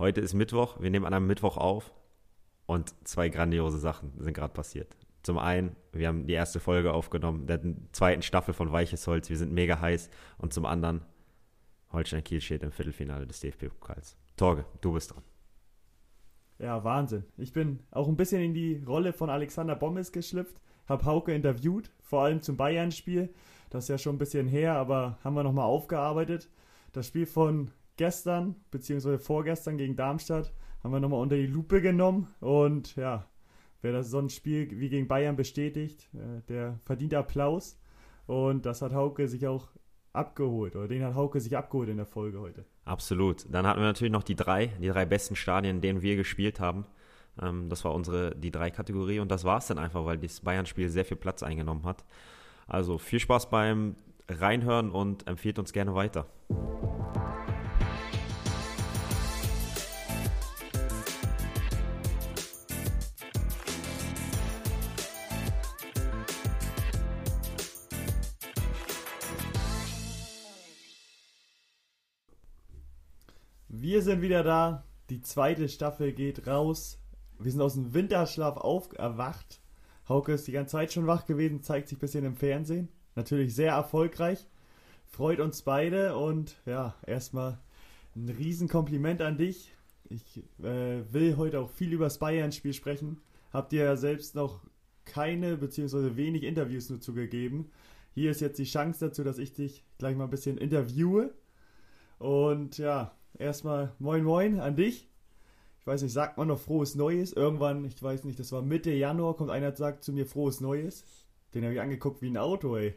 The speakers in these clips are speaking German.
Heute ist Mittwoch, wir nehmen an einem Mittwoch auf und zwei grandiose Sachen sind gerade passiert. Zum einen, wir haben die erste Folge aufgenommen, der zweiten Staffel von Weiches Holz, wir sind mega heiß. Und zum anderen, Holstein Kiel steht im Viertelfinale des DFB-Pokals. Torge, du bist dran. Ja, Wahnsinn. Ich bin auch ein bisschen in die Rolle von Alexander Bommes geschlüpft, habe Hauke interviewt, vor allem zum Bayern-Spiel. Das ist ja schon ein bisschen her, aber haben wir nochmal aufgearbeitet. Das Spiel von gestern, beziehungsweise vorgestern gegen Darmstadt, haben wir nochmal unter die Lupe genommen. Und ja, wer das so ein Spiel wie gegen Bayern bestätigt, äh, der verdient Applaus. Und das hat Hauke sich auch abgeholt, oder den hat Hauke sich abgeholt in der Folge heute. Absolut. Dann hatten wir natürlich noch die drei, die drei besten Stadien, in denen wir gespielt haben. Ähm, das war unsere, die drei Kategorie und das war es dann einfach, weil das Bayern-Spiel sehr viel Platz eingenommen hat. Also viel Spaß beim Reinhören und empfiehlt uns gerne weiter. Sind wieder da. Die zweite Staffel geht raus. Wir sind aus dem Winterschlaf auferwacht. Hauke ist die ganze Zeit schon wach gewesen, zeigt sich ein bisschen im Fernsehen. Natürlich sehr erfolgreich. Freut uns beide und ja, erstmal ein Riesenkompliment an dich. Ich äh, will heute auch viel über das Bayern-Spiel sprechen. Habt ihr ja selbst noch keine bzw. wenig Interviews nur zugegeben. Hier ist jetzt die Chance dazu, dass ich dich gleich mal ein bisschen interviewe. Und ja, erstmal moin moin an dich. Ich weiß nicht, sagt man noch frohes Neues? Irgendwann, ich weiß nicht, das war Mitte Januar, kommt einer und sagt zu mir frohes Neues. Den habe ich angeguckt wie ein Auto, ey.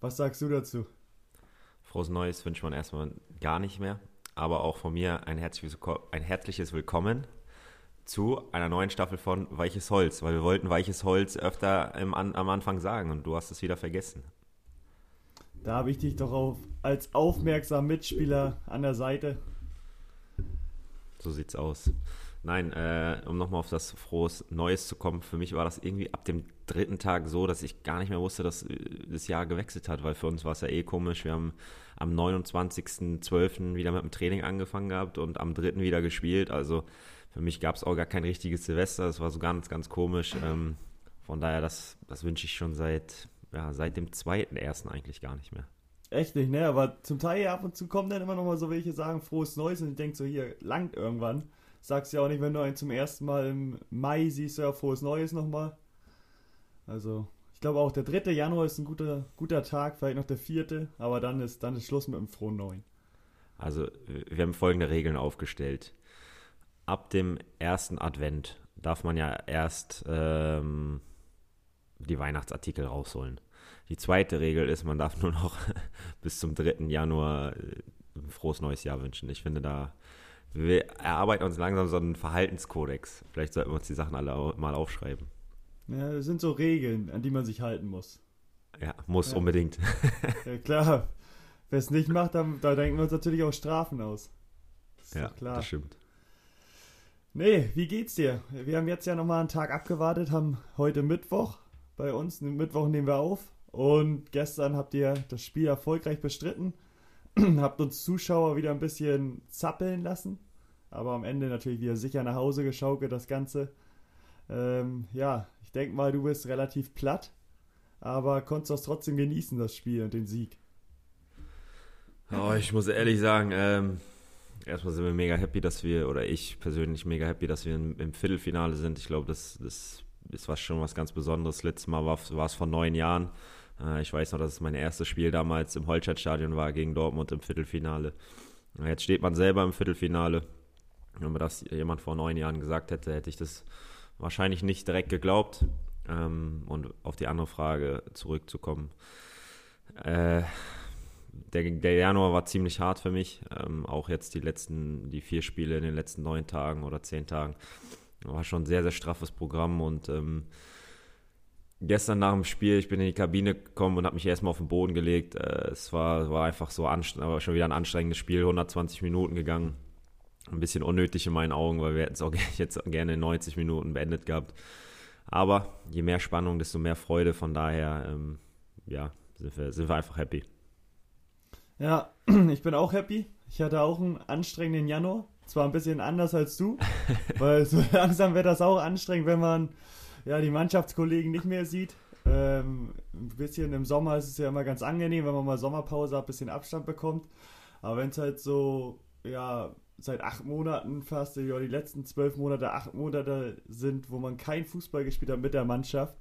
Was sagst du dazu? Frohes Neues wünscht man erstmal gar nicht mehr. Aber auch von mir ein herzliches, Willkommen zu einer neuen Staffel von Weiches Holz, weil wir wollten Weiches Holz öfter im, am Anfang sagen und du hast es wieder vergessen. Da habe ich dich doch auf, als aufmerksamer Mitspieler an der Seite. So sieht's aus. Nein, äh, um nochmal auf das frohes Neues zu kommen, für mich war das irgendwie ab dem dritten Tag so, dass ich gar nicht mehr wusste, dass äh, das Jahr gewechselt hat, weil für uns war es ja eh komisch. Wir haben am 29.12. wieder mit dem Training angefangen gehabt und am 3. wieder gespielt. Also für mich gab es auch gar kein richtiges Silvester. Das war so ganz, ganz komisch. Ähm, von daher, das, das wünsche ich schon seit ja, seit dem zweiten ersten eigentlich gar nicht mehr. Echt nicht, ne? Aber zum Teil ab und zu kommen dann immer noch mal so welche sagen, frohes Neues und ich denke so, hier, langt irgendwann. Sagst ja auch nicht, wenn du einen zum ersten Mal im Mai siehst, ja, frohes Neues nochmal. Also, ich glaube auch der 3. Januar ist ein guter, guter Tag, vielleicht noch der 4., aber dann ist, dann ist Schluss mit dem frohen Neuen. Also, wir haben folgende Regeln aufgestellt. Ab dem ersten Advent darf man ja erst ähm, die Weihnachtsartikel rausholen. Die zweite Regel ist, man darf nur noch bis zum 3. Januar äh, ein frohes neues Jahr wünschen. Ich finde, da wir erarbeiten uns langsam so einen Verhaltenskodex. Vielleicht sollten wir uns die Sachen alle mal aufschreiben. Ja, das sind so Regeln, an die man sich halten muss. Ja, muss ja. unbedingt. Ja, klar. Wer es nicht macht, dann, da denken wir uns natürlich auch Strafen aus. Das ja, klar. das stimmt. Nee, wie geht's dir? Wir haben jetzt ja nochmal einen Tag abgewartet, haben heute Mittwoch bei uns. Mittwoch nehmen wir auf. Und gestern habt ihr das Spiel erfolgreich bestritten. habt uns Zuschauer wieder ein bisschen zappeln lassen. Aber am Ende natürlich wieder sicher nach Hause geschaukelt, das Ganze. Ähm, ja, ich denke mal, du bist relativ platt. Aber konntest das trotzdem genießen, das Spiel und den Sieg. Oh, ich muss ehrlich sagen, ähm, erstmal sind wir mega happy, dass wir, oder ich persönlich mega happy, dass wir im, im Viertelfinale sind. Ich glaube, das, das ist was schon was ganz Besonderes. Letztes Mal war, war es vor neun Jahren. Äh, ich weiß noch, dass es mein erstes Spiel damals im Holstadtstadion war gegen Dortmund im Viertelfinale. Jetzt steht man selber im Viertelfinale. Wenn mir das jemand vor neun Jahren gesagt hätte, hätte ich das wahrscheinlich nicht direkt geglaubt. Ähm, und auf die andere Frage zurückzukommen. Äh, der, der, Januar war ziemlich hart für mich. Ähm, auch jetzt die letzten, die vier Spiele in den letzten neun Tagen oder zehn Tagen. War schon ein sehr, sehr straffes Programm und ähm, gestern nach dem Spiel, ich bin in die Kabine gekommen und habe mich erstmal auf den Boden gelegt. Äh, es war, war einfach so anstrengend, aber schon wieder ein anstrengendes Spiel, 120 Minuten gegangen. Ein bisschen unnötig in meinen Augen, weil wir hätten es auch jetzt gerne in 90 Minuten beendet gehabt. Aber je mehr Spannung, desto mehr Freude. Von daher, ähm, ja, sind wir, sind wir einfach happy. Ja, ich bin auch happy. Ich hatte auch einen anstrengenden Januar. Zwar ein bisschen anders als du, weil so langsam wird das auch anstrengend, wenn man ja die Mannschaftskollegen nicht mehr sieht. Ähm, ein bisschen im Sommer ist es ja immer ganz angenehm, wenn man mal Sommerpause hat, ein bisschen Abstand bekommt. Aber wenn es halt so, ja, seit acht Monaten fast, ja, die letzten zwölf Monate, acht Monate sind, wo man kein Fußball gespielt hat mit der Mannschaft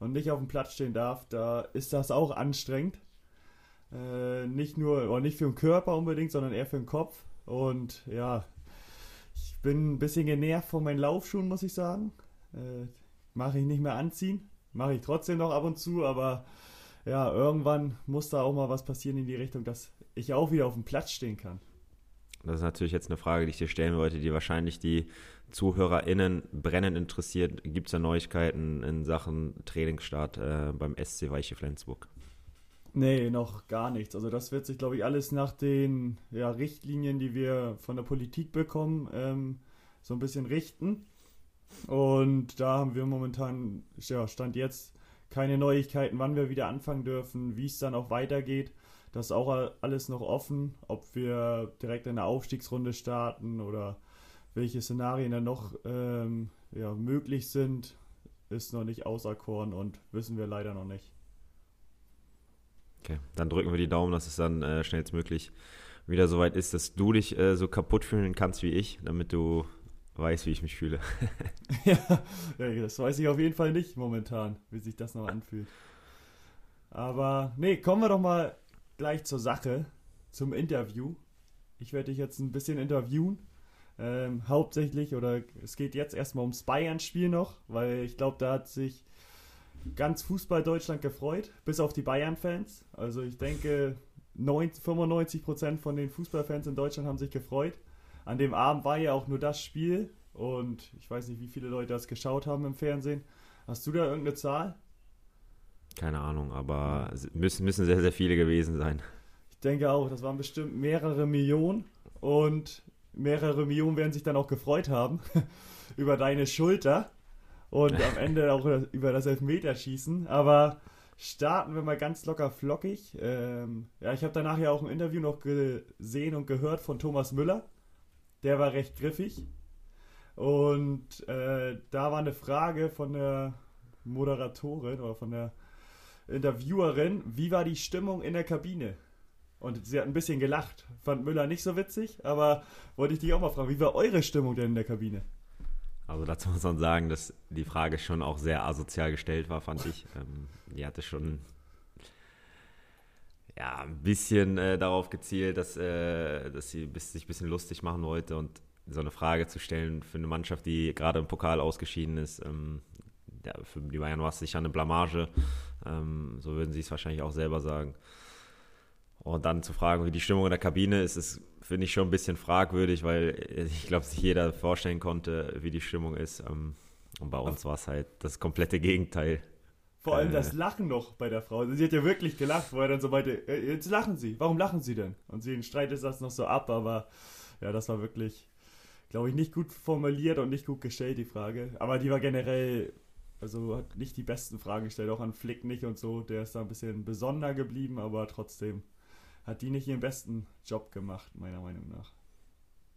und nicht auf dem Platz stehen darf, da ist das auch anstrengend. Äh, nicht nur, oder nicht für den Körper unbedingt, sondern eher für den Kopf. Und ja, bin ein bisschen genervt von meinen Laufschuhen, muss ich sagen. Äh, Mache ich nicht mehr anziehen. Mache ich trotzdem noch ab und zu, aber ja, irgendwann muss da auch mal was passieren in die Richtung, dass ich auch wieder auf dem Platz stehen kann. Das ist natürlich jetzt eine Frage, die ich dir stellen wollte, die wahrscheinlich die ZuhörerInnen brennend interessiert. Gibt es da Neuigkeiten in Sachen Trainingsstart äh, beim SC Weiche Flensburg? Nee, noch gar nichts. Also das wird sich, glaube ich, alles nach den ja, Richtlinien, die wir von der Politik bekommen, ähm, so ein bisschen richten. Und da haben wir momentan, ja, Stand jetzt, keine Neuigkeiten, wann wir wieder anfangen dürfen, wie es dann auch weitergeht. Das ist auch alles noch offen, ob wir direkt in der Aufstiegsrunde starten oder welche Szenarien dann noch ähm, ja, möglich sind, ist noch nicht auserkoren und wissen wir leider noch nicht. Okay, dann drücken wir die Daumen, dass es dann äh, schnellstmöglich wieder so weit ist, dass du dich äh, so kaputt fühlen kannst wie ich, damit du weißt, wie ich mich fühle. ja, das weiß ich auf jeden Fall nicht momentan, wie sich das noch anfühlt. Aber nee, kommen wir doch mal gleich zur Sache, zum Interview. Ich werde dich jetzt ein bisschen interviewen. Ähm, hauptsächlich, oder es geht jetzt erstmal ums Bayern-Spiel noch, weil ich glaube, da hat sich ganz Fußball Deutschland gefreut, bis auf die Bayern-Fans. Also ich denke, 90, 95% von den Fußballfans in Deutschland haben sich gefreut. An dem Abend war ja auch nur das Spiel und ich weiß nicht, wie viele Leute das geschaut haben im Fernsehen. Hast du da irgendeine Zahl? Keine Ahnung, aber müssen, müssen sehr, sehr viele gewesen sein. Ich denke auch, das waren bestimmt mehrere Millionen und mehrere Millionen werden sich dann auch gefreut haben über deine Schulter und am Ende auch über das Elfmeterschießen. Aber starten wir mal ganz locker flockig. Ähm, ja, ich habe danach ja auch ein Interview noch gesehen und gehört von Thomas Müller. Der war recht griffig. Und äh, da war eine Frage von der Moderatorin oder von der Interviewerin, wie war die Stimmung in der Kabine? Und sie hat ein bisschen gelacht. Fand Müller nicht so witzig, aber wollte ich dich auch mal fragen, wie war eure Stimmung denn in der Kabine? Also dazu muss man sagen, dass die Frage schon auch sehr asozial gestellt war, fand ich. Ähm, die hatte schon ja, ein bisschen äh, darauf gezielt, dass, äh, dass sie bis, sich ein bisschen lustig machen wollte und so eine Frage zu stellen für eine Mannschaft, die gerade im Pokal ausgeschieden ist. Ähm, ja, für die Bayern war es sicher eine Blamage. Ähm, so würden sie es wahrscheinlich auch selber sagen. Und dann zu fragen, wie die Stimmung in der Kabine ist, ist, finde ich schon ein bisschen fragwürdig, weil ich glaube, sich jeder vorstellen konnte, wie die Stimmung ist. Ähm, und bei uns war es halt das komplette Gegenteil. Vor allem äh, das Lachen noch bei der Frau. Sie hat ja wirklich gelacht, wo er dann so meinte, äh, jetzt lachen Sie, warum lachen Sie denn? Und sie streitet das noch so ab, aber ja, das war wirklich, glaube ich, nicht gut formuliert und nicht gut gestellt, die Frage. Aber die war generell also hat nicht die besten Fragen gestellt, auch an Flick nicht und so. Der ist da ein bisschen besonder geblieben, aber trotzdem hat die nicht ihren besten Job gemacht, meiner Meinung nach.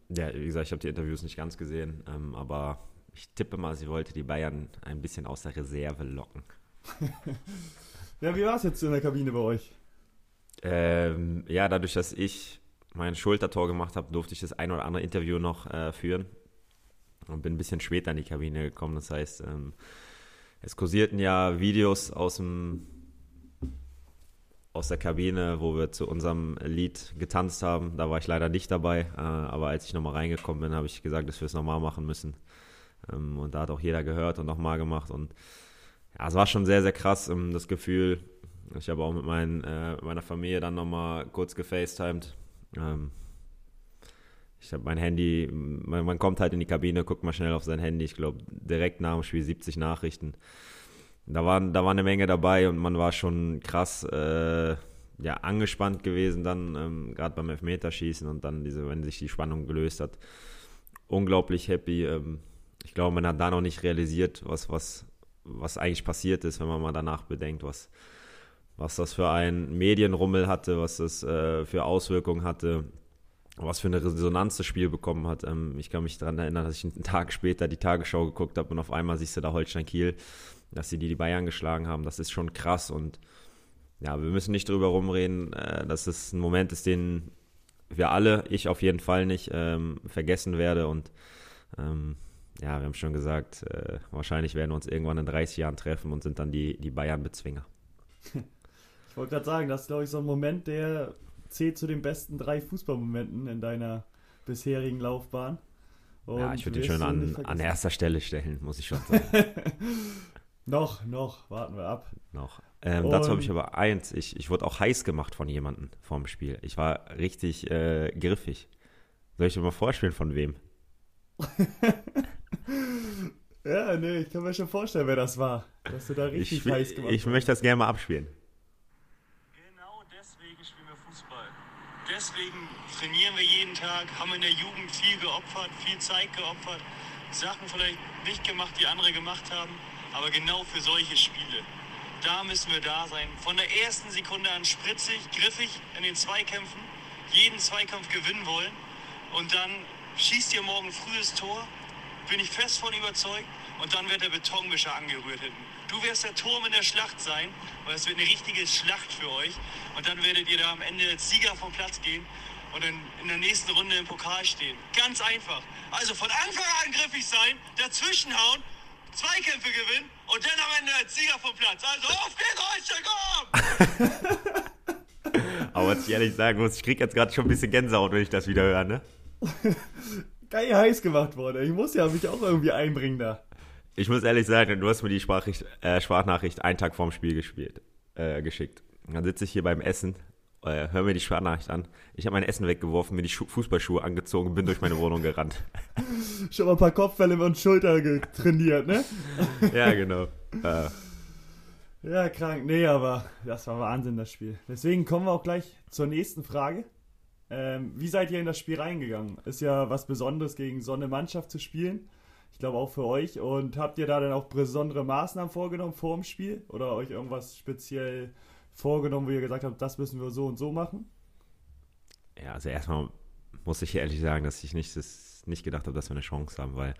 Ja, wie gesagt, ich habe die Interviews nicht ganz gesehen, ähm, aber ich tippe mal, sie wollte die Bayern ein bisschen aus der Reserve locken. ja, wie war es jetzt in der Kabine bei euch? Ähm, ja, dadurch, dass ich mein Schultertor gemacht habe, durfte ich das ein oder andere Interview noch äh, führen und bin ein bisschen später in die Kabine gekommen. Das heißt, ähm, es kursierten ja Videos aus dem aus der Kabine, wo wir zu unserem Lied getanzt haben. Da war ich leider nicht dabei, äh, aber als ich nochmal reingekommen bin, habe ich gesagt, dass wir es nochmal machen müssen. Ähm, und da hat auch jeder gehört und nochmal gemacht. Und ja, es war schon sehr, sehr krass, ähm, das Gefühl. Ich habe auch mit mein, äh, meiner Familie dann nochmal kurz gefacetimed. Ähm, ich habe mein Handy, man, man, kommt halt in die Kabine, guckt mal schnell auf sein Handy, ich glaube direkt nach dem Spiel 70 Nachrichten. Da waren, da war eine Menge dabei und man war schon krass äh, ja, angespannt gewesen dann, ähm, gerade beim Elfmeterschießen und dann diese, wenn sich die Spannung gelöst hat. Unglaublich happy. Ähm, ich glaube, man hat da noch nicht realisiert, was, was, was eigentlich passiert ist, wenn man mal danach bedenkt, was, was das für ein Medienrummel hatte, was das äh, für Auswirkungen hatte was für eine Resonanz das Spiel bekommen hat. Ähm, ich kann mich daran erinnern, dass ich einen Tag später die Tagesschau geguckt habe und auf einmal siehst du da Holstein Kiel, dass sie die, die Bayern geschlagen haben. Das ist schon krass und ja, wir müssen nicht drüber rumreden, äh, dass es ein Moment ist, den wir alle, ich auf jeden Fall nicht, ähm, vergessen werde und ähm, ja, wir haben schon gesagt, äh, wahrscheinlich werden wir uns irgendwann in 30 Jahren treffen und sind dann die, die Bayern-Bezwinger. Ich wollte gerade sagen, das ist, glaube ich, so ein Moment, der zählt zu den besten drei Fußballmomenten in deiner bisherigen Laufbahn. Und ja, ich würde den schon an, an erster Stelle stellen, muss ich schon sagen. noch, noch, warten wir ab. Noch. Ähm, dazu habe ich aber eins, ich, ich wurde auch heiß gemacht von jemandem vorm Spiel. Ich war richtig äh, griffig. Soll ich dir mal vorspielen, von wem? ja, nee, ich kann mir schon vorstellen, wer das war. Dass du da richtig ich, heiß gemacht Ich hast. möchte das gerne mal abspielen. Genau deswegen spielen wir Fußball. Deswegen trainieren wir jeden Tag, haben in der Jugend viel geopfert, viel Zeit geopfert, Sachen vielleicht nicht gemacht, die andere gemacht haben, aber genau für solche Spiele. Da müssen wir da sein. Von der ersten Sekunde an spritzig, griffig in den Zweikämpfen, jeden Zweikampf gewinnen wollen und dann schießt ihr morgen frühes Tor, bin ich fest von überzeugt, und dann wird der Betonmischer angerührt hinten. Du wirst der Turm in der Schlacht sein, weil es wird eine richtige Schlacht für euch. Und dann werdet ihr da am Ende als Sieger vom Platz gehen und in, in der nächsten Runde im Pokal stehen. Ganz einfach. Also von Anfang an griffig sein, dazwischenhauen, Zweikämpfe gewinnen und dann am Ende als Sieger vom Platz. Also auf geht's, Holstein, komm! Aber was ich ehrlich sagen muss, ich krieg jetzt gerade schon ein bisschen Gänsehaut, wenn ich das wieder höre, ne? Geil heiß gemacht worden. Ich muss ja mich auch irgendwie einbringen da. Ich muss ehrlich sagen, du hast mir die Sprachricht, äh, Sprachnachricht einen Tag vorm Spiel gespielt, äh, geschickt. dann sitze ich hier beim Essen, äh, hör mir die Sprachnachricht an. Ich habe mein Essen weggeworfen, mir die Schu Fußballschuhe angezogen, bin durch meine Wohnung gerannt. Schon mal ein paar Kopfwelle und Schulter trainiert, ne? ja, genau. Äh. Ja, krank. Nee, aber das war Wahnsinn, das Spiel. Deswegen kommen wir auch gleich zur nächsten Frage. Ähm, wie seid ihr in das Spiel reingegangen? Ist ja was Besonderes, gegen so eine Mannschaft zu spielen. Ich glaube auch für euch. Und habt ihr da dann auch besondere Maßnahmen vorgenommen vor dem Spiel? Oder euch irgendwas speziell vorgenommen, wo ihr gesagt habt, das müssen wir so und so machen? Ja, also erstmal muss ich ehrlich sagen, dass ich nicht, das nicht gedacht habe, dass wir eine Chance haben, weil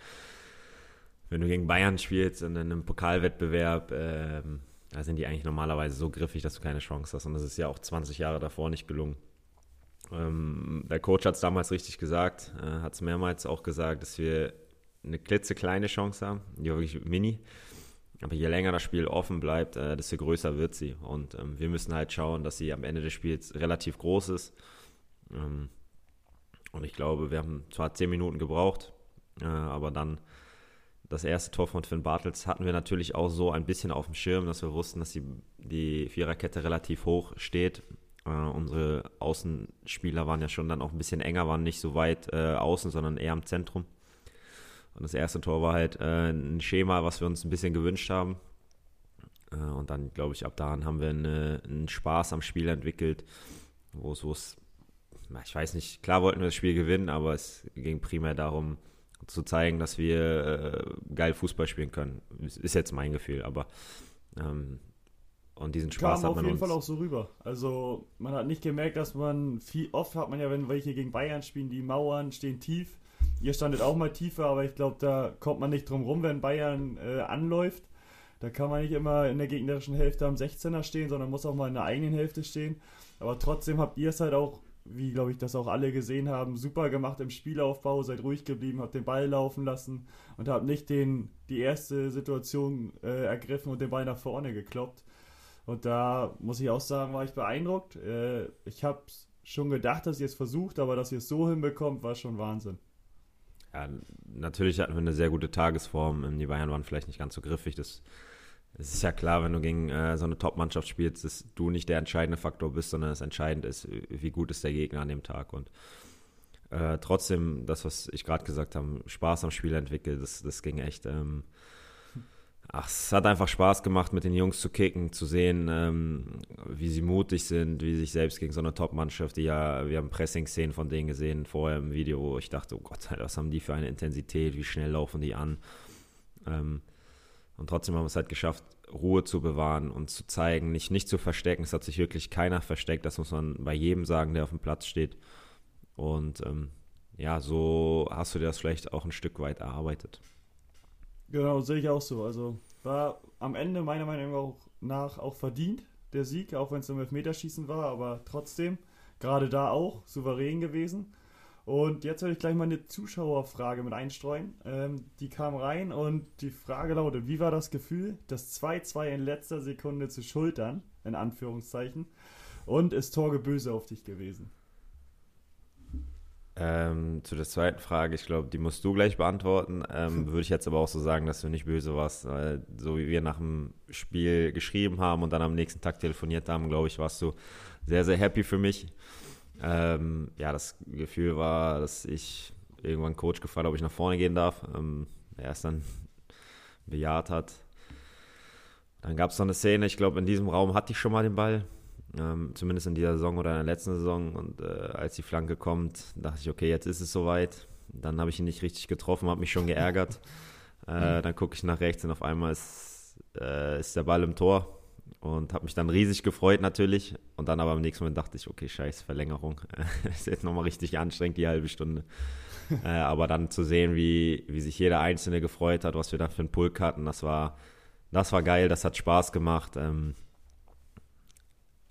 wenn du gegen Bayern spielst in einem Pokalwettbewerb, ähm, da sind die eigentlich normalerweise so griffig, dass du keine Chance hast. Und das ist ja auch 20 Jahre davor nicht gelungen. Ähm, der Coach hat es damals richtig gesagt, äh, hat es mehrmals auch gesagt, dass wir eine klitzekleine Chance haben, die war wirklich mini. Aber je länger das Spiel offen bleibt, äh, desto größer wird sie. Und ähm, wir müssen halt schauen, dass sie am Ende des Spiels relativ groß ist. Ähm, und ich glaube, wir haben zwar zehn Minuten gebraucht, äh, aber dann das erste Tor von Finn Bartels hatten wir natürlich auch so ein bisschen auf dem Schirm, dass wir wussten, dass die, die Viererkette relativ hoch steht äh, unsere Außenspieler waren ja schon dann auch ein bisschen enger, waren nicht so weit äh, außen, sondern eher im Zentrum. Und das erste Tor war halt äh, ein Schema, was wir uns ein bisschen gewünscht haben. Äh, und dann, glaube ich, ab dahin haben wir eine, einen Spaß am Spiel entwickelt, wo es, ich weiß nicht, klar wollten wir das Spiel gewinnen, aber es ging primär darum, zu zeigen, dass wir äh, geil Fußball spielen können. Ist jetzt mein Gefühl, aber ähm, und diesen Spaß Kam hat man auf jeden Fall auch so rüber. Also man hat nicht gemerkt, dass man viel oft hat man ja, wenn welche gegen Bayern spielen, die Mauern stehen tief. Ihr standet auch mal tiefer, aber ich glaube, da kommt man nicht drum rum, wenn Bayern äh, anläuft. Da kann man nicht immer in der gegnerischen Hälfte am 16er stehen, sondern muss auch mal in der eigenen Hälfte stehen. Aber trotzdem habt ihr es halt auch, wie glaube ich das auch alle gesehen haben, super gemacht im Spielaufbau, seid ruhig geblieben, habt den Ball laufen lassen und habt nicht den, die erste Situation äh, ergriffen und den Ball nach vorne gekloppt. Und da muss ich auch sagen, war ich beeindruckt. Äh, ich habe schon gedacht, dass ihr es versucht, aber dass ihr es so hinbekommt, war schon Wahnsinn. Ja, natürlich hatten wir eine sehr gute Tagesform. Die Bayern waren vielleicht nicht ganz so griffig. Das, das ist ja klar, wenn du gegen äh, so eine Top-Mannschaft spielst, dass du nicht der entscheidende Faktor bist, sondern es entscheidend ist, wie gut ist der Gegner an dem Tag. Und äh, trotzdem, das, was ich gerade gesagt habe, Spaß am Spiel entwickelt, das, das ging echt. Ähm, Ach, es hat einfach Spaß gemacht, mit den Jungs zu kicken, zu sehen, ähm, wie sie mutig sind, wie sie sich selbst gegen so eine Top-Mannschaft, die ja, wir haben Pressing-Szenen von denen gesehen vorher im Video, wo ich dachte, oh Gott, was haben die für eine Intensität, wie schnell laufen die an. Ähm, und trotzdem haben wir es halt geschafft, Ruhe zu bewahren und zu zeigen, nicht, nicht zu verstecken. Es hat sich wirklich keiner versteckt, das muss man bei jedem sagen, der auf dem Platz steht. Und ähm, ja, so hast du dir das vielleicht auch ein Stück weit erarbeitet. Genau, sehe ich auch so. Also war am Ende meiner Meinung nach auch verdient, der Sieg, auch wenn es um Elfmeterschießen war, aber trotzdem, gerade da auch souverän gewesen. Und jetzt werde ich gleich mal eine Zuschauerfrage mit einstreuen. Ähm, die kam rein und die Frage lautet, wie war das Gefühl, das 2-2 in letzter Sekunde zu schultern, in Anführungszeichen, und ist Torge böse auf dich gewesen? Ähm, zu der zweiten Frage, ich glaube, die musst du gleich beantworten. Ähm, würde ich jetzt aber auch so sagen, dass du nicht böse warst. Weil, so wie wir nach dem Spiel geschrieben haben und dann am nächsten Tag telefoniert haben, glaube ich, warst du sehr, sehr happy für mich. Ähm, ja, das Gefühl war, dass ich irgendwann Coach gefragt ob ich nach vorne gehen darf. Ähm, er es dann bejaht hat. Dann gab es noch eine Szene, ich glaube, in diesem Raum hatte ich schon mal den Ball. Ähm, zumindest in dieser Saison oder in der letzten Saison. Und äh, als die Flanke kommt, dachte ich, okay, jetzt ist es soweit. Dann habe ich ihn nicht richtig getroffen, habe mich schon geärgert. äh, dann gucke ich nach rechts und auf einmal ist, äh, ist der Ball im Tor und habe mich dann riesig gefreut natürlich. Und dann aber am nächsten Moment dachte ich, okay, scheiß Verlängerung. ist jetzt nochmal richtig anstrengend, die halbe Stunde. äh, aber dann zu sehen, wie, wie sich jeder Einzelne gefreut hat, was wir da für einen Pulk hatten, das war, das war geil, das hat Spaß gemacht. Ähm,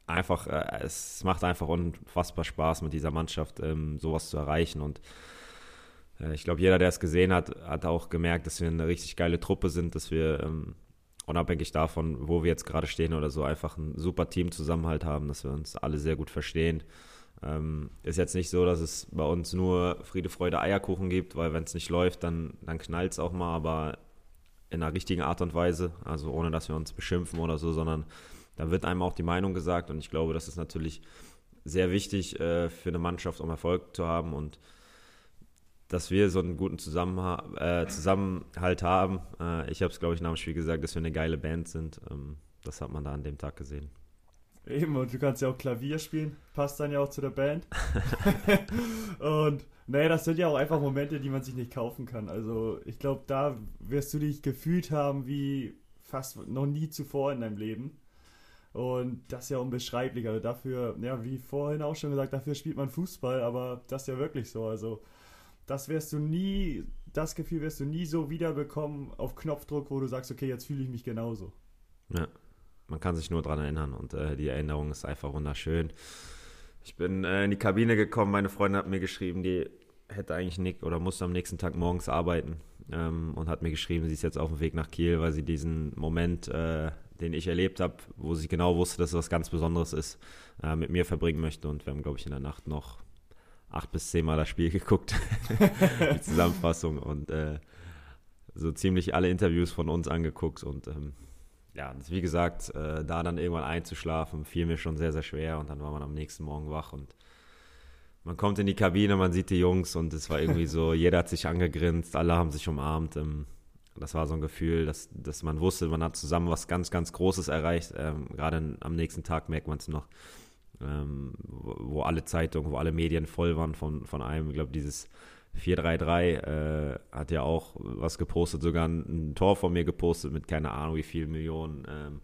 einfach, äh, es macht einfach unfassbar Spaß mit dieser Mannschaft, ähm, sowas zu erreichen. Und äh, ich glaube, jeder, der es gesehen hat, hat auch gemerkt, dass wir eine richtig geile Truppe sind, dass wir ähm, unabhängig davon, wo wir jetzt gerade stehen oder so, einfach ein super Teamzusammenhalt haben, dass wir uns alle sehr gut verstehen. Ähm, ist jetzt nicht so, dass es bei uns nur Friede, Freude, Eierkuchen gibt, weil wenn es nicht läuft, dann, dann knallt es auch mal, aber in einer richtigen Art und Weise, also ohne dass wir uns beschimpfen oder so, sondern da wird einem auch die Meinung gesagt und ich glaube, das ist natürlich sehr wichtig äh, für eine Mannschaft, um Erfolg zu haben und dass wir so einen guten Zusammenha äh, Zusammenhalt haben. Äh, ich habe es, glaube ich, nach dem Spiel gesagt, dass wir eine geile Band sind. Ähm, das hat man da an dem Tag gesehen. Eben, und du kannst ja auch Klavier spielen, passt dann ja auch zu der Band. und naja, das sind ja auch einfach Momente, die man sich nicht kaufen kann. Also ich glaube, da wirst du dich gefühlt haben wie fast noch nie zuvor in deinem Leben. Und das ist ja unbeschreiblich. Also dafür, ja, wie vorhin auch schon gesagt, dafür spielt man Fußball, aber das ist ja wirklich so. Also das wirst du nie, das Gefühl wirst du nie so wiederbekommen auf Knopfdruck, wo du sagst, okay, jetzt fühle ich mich genauso. Ja, man kann sich nur daran erinnern und äh, die Erinnerung ist einfach wunderschön. Ich bin äh, in die Kabine gekommen, meine Freundin hat mir geschrieben, die hätte eigentlich nicht oder musste am nächsten Tag morgens arbeiten ähm, und hat mir geschrieben, sie ist jetzt auf dem Weg nach Kiel, weil sie diesen Moment, äh, den ich erlebt habe, wo sie genau wusste, dass es was ganz Besonderes ist, äh, mit mir verbringen möchte. Und wir haben, glaube ich, in der Nacht noch acht bis zehn Mal das Spiel geguckt, die Zusammenfassung. Und äh, so ziemlich alle Interviews von uns angeguckt. Und ähm, ja, wie gesagt, äh, da dann irgendwann einzuschlafen, fiel mir schon sehr, sehr schwer. Und dann war man am nächsten Morgen wach und man kommt in die Kabine, man sieht die Jungs. Und es war irgendwie so, jeder hat sich angegrinst, alle haben sich umarmt. Ähm, das war so ein Gefühl, dass, dass man wusste, man hat zusammen was ganz, ganz Großes erreicht. Ähm, Gerade am nächsten Tag merkt man es noch ähm, wo, alle Zeitungen, wo alle Medien voll waren von, von einem. Ich glaube, dieses 433 äh, hat ja auch was gepostet, sogar ein, ein, Tor von mir gepostet mit keine Ahnung wie vielen Millionen ähm,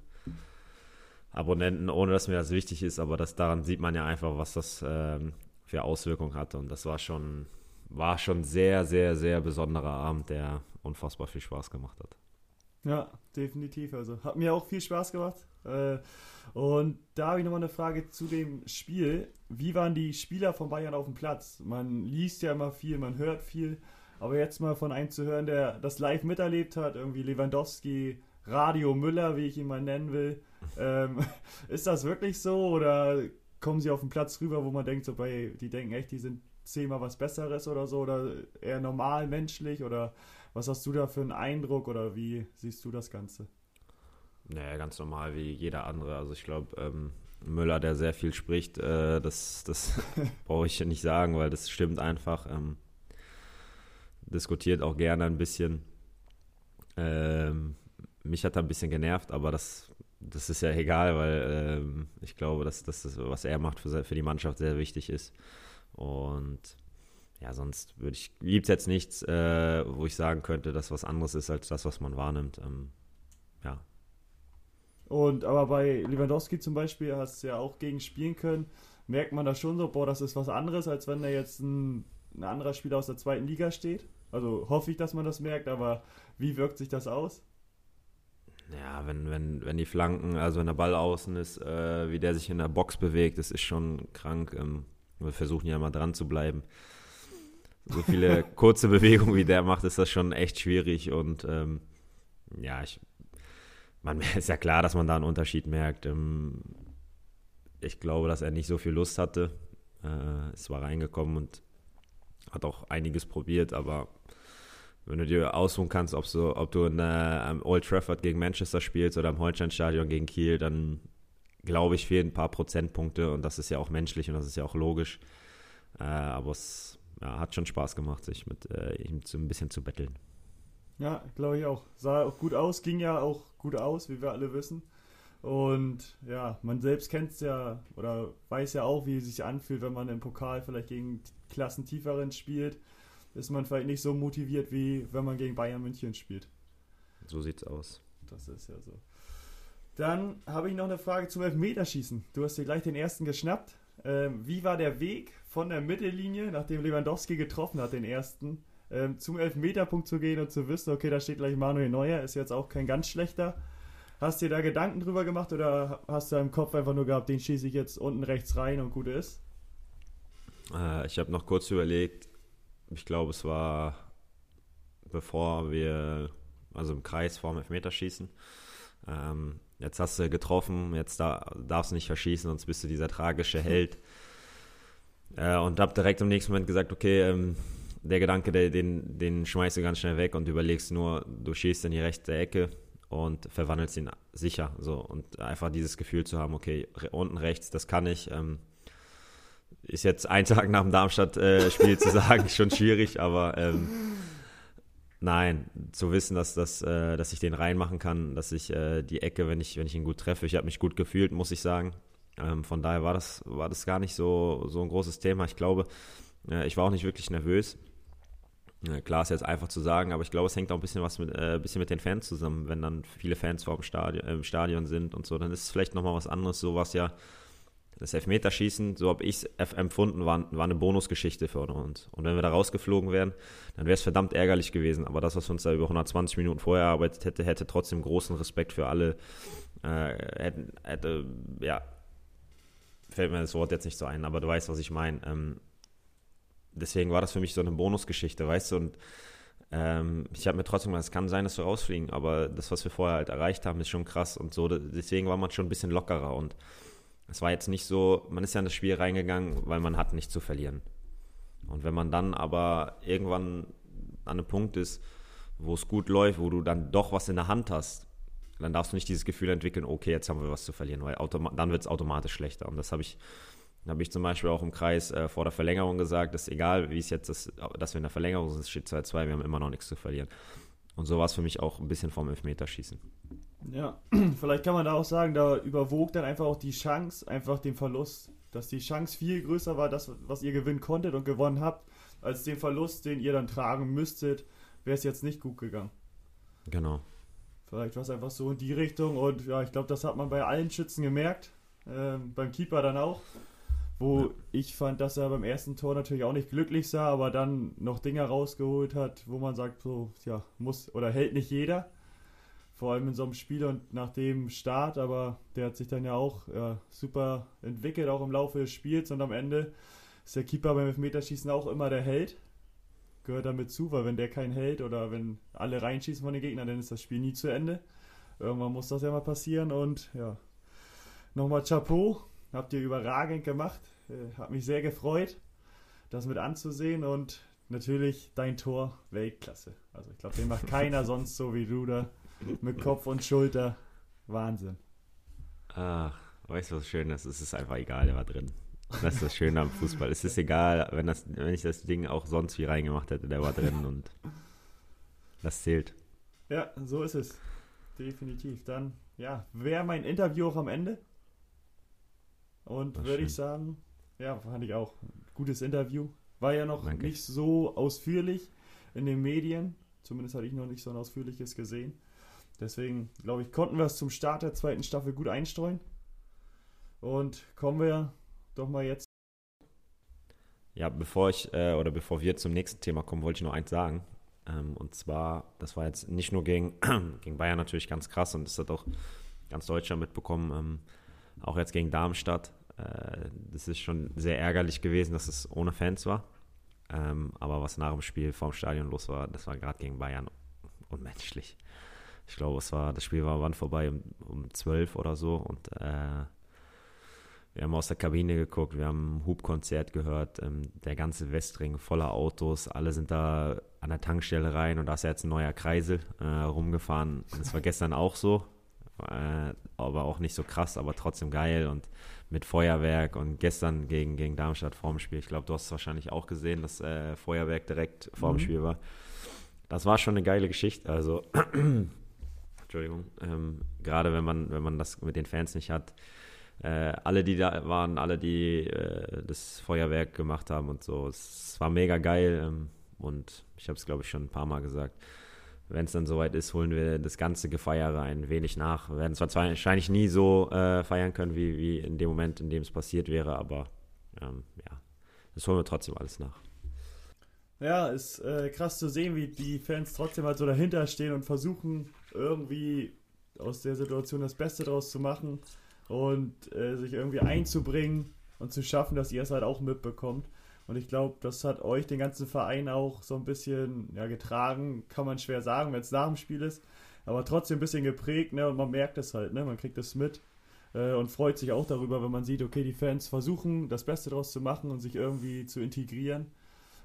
Abonnenten, ohne dass mir das wichtig ist, aber das daran sieht man ja einfach, was das ähm, für Auswirkungen hatte. Und das war schon, war schon sehr, sehr, sehr besonderer Abend, der unfassbar viel Spaß gemacht hat. Ja, definitiv. Also hat mir auch viel Spaß gemacht. Äh, und da habe ich nochmal eine Frage zu dem Spiel. Wie waren die Spieler von Bayern auf dem Platz? Man liest ja immer viel, man hört viel. Aber jetzt mal von einem zu hören, der das live miterlebt hat, irgendwie Lewandowski, Radio Müller, wie ich ihn mal nennen will. Ähm, ist das wirklich so oder kommen sie auf den Platz rüber, wo man denkt, so bei, die denken echt, die sind zehnmal was Besseres oder so oder eher normal menschlich oder was hast du da für einen Eindruck oder wie siehst du das Ganze? Naja, ganz normal wie jeder andere. Also ich glaube, ähm, Müller, der sehr viel spricht, äh, das, das brauche ich ja nicht sagen, weil das stimmt einfach. Ähm, diskutiert auch gerne ein bisschen. Ähm, mich hat er ein bisschen genervt, aber das, das ist ja egal, weil ähm, ich glaube, dass das, was er macht, für, für die Mannschaft sehr wichtig ist. Und ja, sonst würde ich, gibt es jetzt nichts, äh, wo ich sagen könnte, dass was anderes ist als das, was man wahrnimmt. Ähm, ja, und aber bei Lewandowski zum Beispiel hast du ja auch gegen spielen können. merkt man da schon so, boah, das ist was anderes, als wenn da jetzt ein, ein anderer Spieler aus der zweiten Liga steht. Also hoffe ich, dass man das merkt, aber wie wirkt sich das aus? Ja, wenn, wenn, wenn die Flanken, also wenn der Ball außen ist, äh, wie der sich in der Box bewegt, das ist schon krank. Ähm, wir versuchen ja mal dran zu bleiben. So viele kurze Bewegungen, wie der macht, ist das schon echt schwierig. Und ähm, ja, ich, man ist ja klar, dass man da einen Unterschied merkt. Ähm, ich glaube, dass er nicht so viel Lust hatte. Äh, ist zwar reingekommen und hat auch einiges probiert, aber wenn du dir aussuchen kannst, ob, so, ob du in äh, Old Trafford gegen Manchester spielst oder im Holsteinstadion gegen Kiel, dann glaube ich, fehlen ein paar Prozentpunkte und das ist ja auch menschlich und das ist ja auch logisch. Äh, aber es ja, hat schon Spaß gemacht, sich mit äh, ihm so ein bisschen zu betteln. Ja, glaube ich auch. Sah auch gut aus, ging ja auch gut aus, wie wir alle wissen. Und ja, man selbst kennt es ja oder weiß ja auch, wie es sich anfühlt, wenn man im Pokal vielleicht gegen Klassentieferen spielt. Ist man vielleicht nicht so motiviert, wie wenn man gegen Bayern München spielt. So sieht's aus. Das ist ja so. Dann habe ich noch eine Frage zum Elfmeterschießen. Du hast dir gleich den ersten geschnappt. Ähm, wie war der Weg von der Mittellinie, nachdem Lewandowski getroffen hat, den ersten, ähm, zum Elfmeterpunkt zu gehen und zu wissen, okay, da steht gleich Manuel Neuer, ist jetzt auch kein ganz schlechter. Hast du dir da Gedanken drüber gemacht oder hast du im Kopf einfach nur gehabt, den schieße ich jetzt unten rechts rein und gut ist? Äh, ich habe noch kurz überlegt, ich glaube, es war bevor wir, also im Kreis vorm Elfmeterschießen. Ähm, jetzt hast du getroffen, jetzt da, darfst du nicht verschießen, sonst bist du dieser tragische Held. Äh, und habe direkt im nächsten Moment gesagt, okay, ähm, der Gedanke, der, den, den schmeißt du ganz schnell weg und überlegst nur, du schießt in die rechte Ecke und verwandelst ihn sicher. So. Und einfach dieses Gefühl zu haben, okay, unten rechts, das kann ich. Ähm, ist jetzt ein Tag nach dem Darmstadt-Spiel äh, zu sagen, schon schwierig, aber ähm, nein, zu wissen, dass, dass, äh, dass ich den reinmachen kann, dass ich äh, die Ecke, wenn ich, wenn ich ihn gut treffe, ich habe mich gut gefühlt, muss ich sagen. Ähm, von daher war das, war das gar nicht so, so ein großes Thema. Ich glaube, äh, ich war auch nicht wirklich nervös. Klar ist jetzt einfach zu sagen, aber ich glaube, es hängt auch ein bisschen was mit, äh, bisschen mit den Fans zusammen. Wenn dann viele Fans vor dem Stadion, im Stadion sind und so, dann ist es vielleicht nochmal was anderes. So was ja das Elfmeterschießen, so habe ich es empfunden, war, war eine Bonusgeschichte für uns. Und wenn wir da rausgeflogen wären, dann wäre es verdammt ärgerlich gewesen. Aber das, was uns da über 120 Minuten vorher erarbeitet hätte, hätte trotzdem großen Respekt für alle. Äh, hätte, hätte, ja, fällt mir das Wort jetzt nicht so ein, aber du weißt, was ich meine. Ähm, deswegen war das für mich so eine Bonusgeschichte, weißt du, und ähm, ich habe mir trotzdem gesagt, es kann sein, dass wir rausfliegen, aber das, was wir vorher halt erreicht haben, ist schon krass und so, deswegen war man schon ein bisschen lockerer und es war jetzt nicht so, man ist ja in das Spiel reingegangen, weil man hat nichts zu verlieren. Und wenn man dann aber irgendwann an einem Punkt ist, wo es gut läuft, wo du dann doch was in der Hand hast, dann darfst du nicht dieses Gefühl entwickeln, okay, jetzt haben wir was zu verlieren, weil dann wird es automatisch schlechter. Und das habe ich, habe ich zum Beispiel auch im Kreis äh, vor der Verlängerung gesagt, dass egal wie es jetzt ist, dass wir in der Verlängerung sind, es steht 2-2, wir haben immer noch nichts zu verlieren. Und so war es für mich auch ein bisschen vom Elfmeterschießen. Ja, vielleicht kann man da auch sagen, da überwog dann einfach auch die Chance, einfach den Verlust. Dass die Chance viel größer war, das, was ihr gewinnen konntet und gewonnen habt, als den Verlust, den ihr dann tragen müsstet, wäre es jetzt nicht gut gegangen. Genau. Vielleicht war es einfach so in die Richtung und ja, ich glaube, das hat man bei allen Schützen gemerkt. Ähm, beim Keeper dann auch. Wo ja. ich fand, dass er beim ersten Tor natürlich auch nicht glücklich sah, aber dann noch Dinge rausgeholt hat, wo man sagt, so, ja, muss oder hält nicht jeder vor allem in so einem Spiel und nach dem Start, aber der hat sich dann ja auch ja, super entwickelt, auch im Laufe des Spiels und am Ende ist der Keeper beim Elfmeterschießen auch immer der Held. Gehört damit zu, weil wenn der kein Held oder wenn alle reinschießen von den Gegnern, dann ist das Spiel nie zu Ende. Irgendwann muss das ja mal passieren und ja. Nochmal Chapeau, habt ihr überragend gemacht. Äh, hat mich sehr gefreut, das mit anzusehen und natürlich dein Tor Weltklasse. Also ich glaube, den macht keiner sonst so wie du da mit Kopf und Schulter. Wahnsinn. Ach, weißt du, was schön ist? Es ist einfach egal, der war drin. Das ist das Schöne am Fußball. Es ist egal, wenn, das, wenn ich das Ding auch sonst wie reingemacht hätte, der war drin und das zählt. Ja, so ist es. Definitiv. Dann, ja, wäre mein Interview auch am Ende. Und würde ich sagen, ja, fand ich auch. Gutes Interview. War ja noch Danke. nicht so ausführlich in den Medien. Zumindest hatte ich noch nicht so ein ausführliches gesehen. Deswegen, glaube ich, konnten wir es zum Start der zweiten Staffel gut einstreuen. Und kommen wir doch mal jetzt. Ja, bevor ich äh, oder bevor wir zum nächsten Thema kommen, wollte ich noch eins sagen. Ähm, und zwar, das war jetzt nicht nur gegen, gegen Bayern natürlich ganz krass und das hat auch ganz Deutschland mitbekommen, ähm, auch jetzt gegen Darmstadt. Äh, das ist schon sehr ärgerlich gewesen, dass es ohne Fans war. Ähm, aber was nach dem Spiel vorm Stadion los war, das war gerade gegen Bayern unmenschlich. Ich glaube, es war, das Spiel war wann vorbei? Um, um 12 oder so. Und äh, wir haben aus der Kabine geguckt, wir haben ein Hubkonzert gehört, ähm, der ganze Westring voller Autos, alle sind da an der Tankstelle rein und da ist jetzt ein neuer Kreisel äh, rumgefahren. Das war gestern auch so, äh, aber auch nicht so krass, aber trotzdem geil und mit Feuerwerk und gestern gegen, gegen Darmstadt vorm Spiel. Ich glaube, du hast es wahrscheinlich auch gesehen, dass äh, Feuerwerk direkt vorm mhm. Spiel war. Das war schon eine geile Geschichte. Also, Entschuldigung, ähm, gerade wenn man, wenn man das mit den Fans nicht hat, äh, alle, die da waren, alle, die äh, das Feuerwerk gemacht haben und so. Es war mega geil ähm, und ich habe es, glaube ich, schon ein paar Mal gesagt. Wenn es dann soweit ist, holen wir das ganze Gefeiere ein wenig nach. Wir werden zwar wahrscheinlich nie so äh, feiern können, wie, wie in dem Moment, in dem es passiert wäre, aber ähm, ja, das holen wir trotzdem alles nach. Ja, ist äh, krass zu sehen, wie die Fans trotzdem halt so dahinter stehen und versuchen, irgendwie aus der Situation das Beste draus zu machen und äh, sich irgendwie einzubringen und zu schaffen, dass ihr es halt auch mitbekommt. Und ich glaube, das hat euch, den ganzen Verein, auch so ein bisschen ja, getragen, kann man schwer sagen, wenn es nach dem Spiel ist, aber trotzdem ein bisschen geprägt, ne? Und man merkt es halt, ne? Man kriegt es mit äh, und freut sich auch darüber, wenn man sieht, okay, die Fans versuchen, das Beste draus zu machen und sich irgendwie zu integrieren.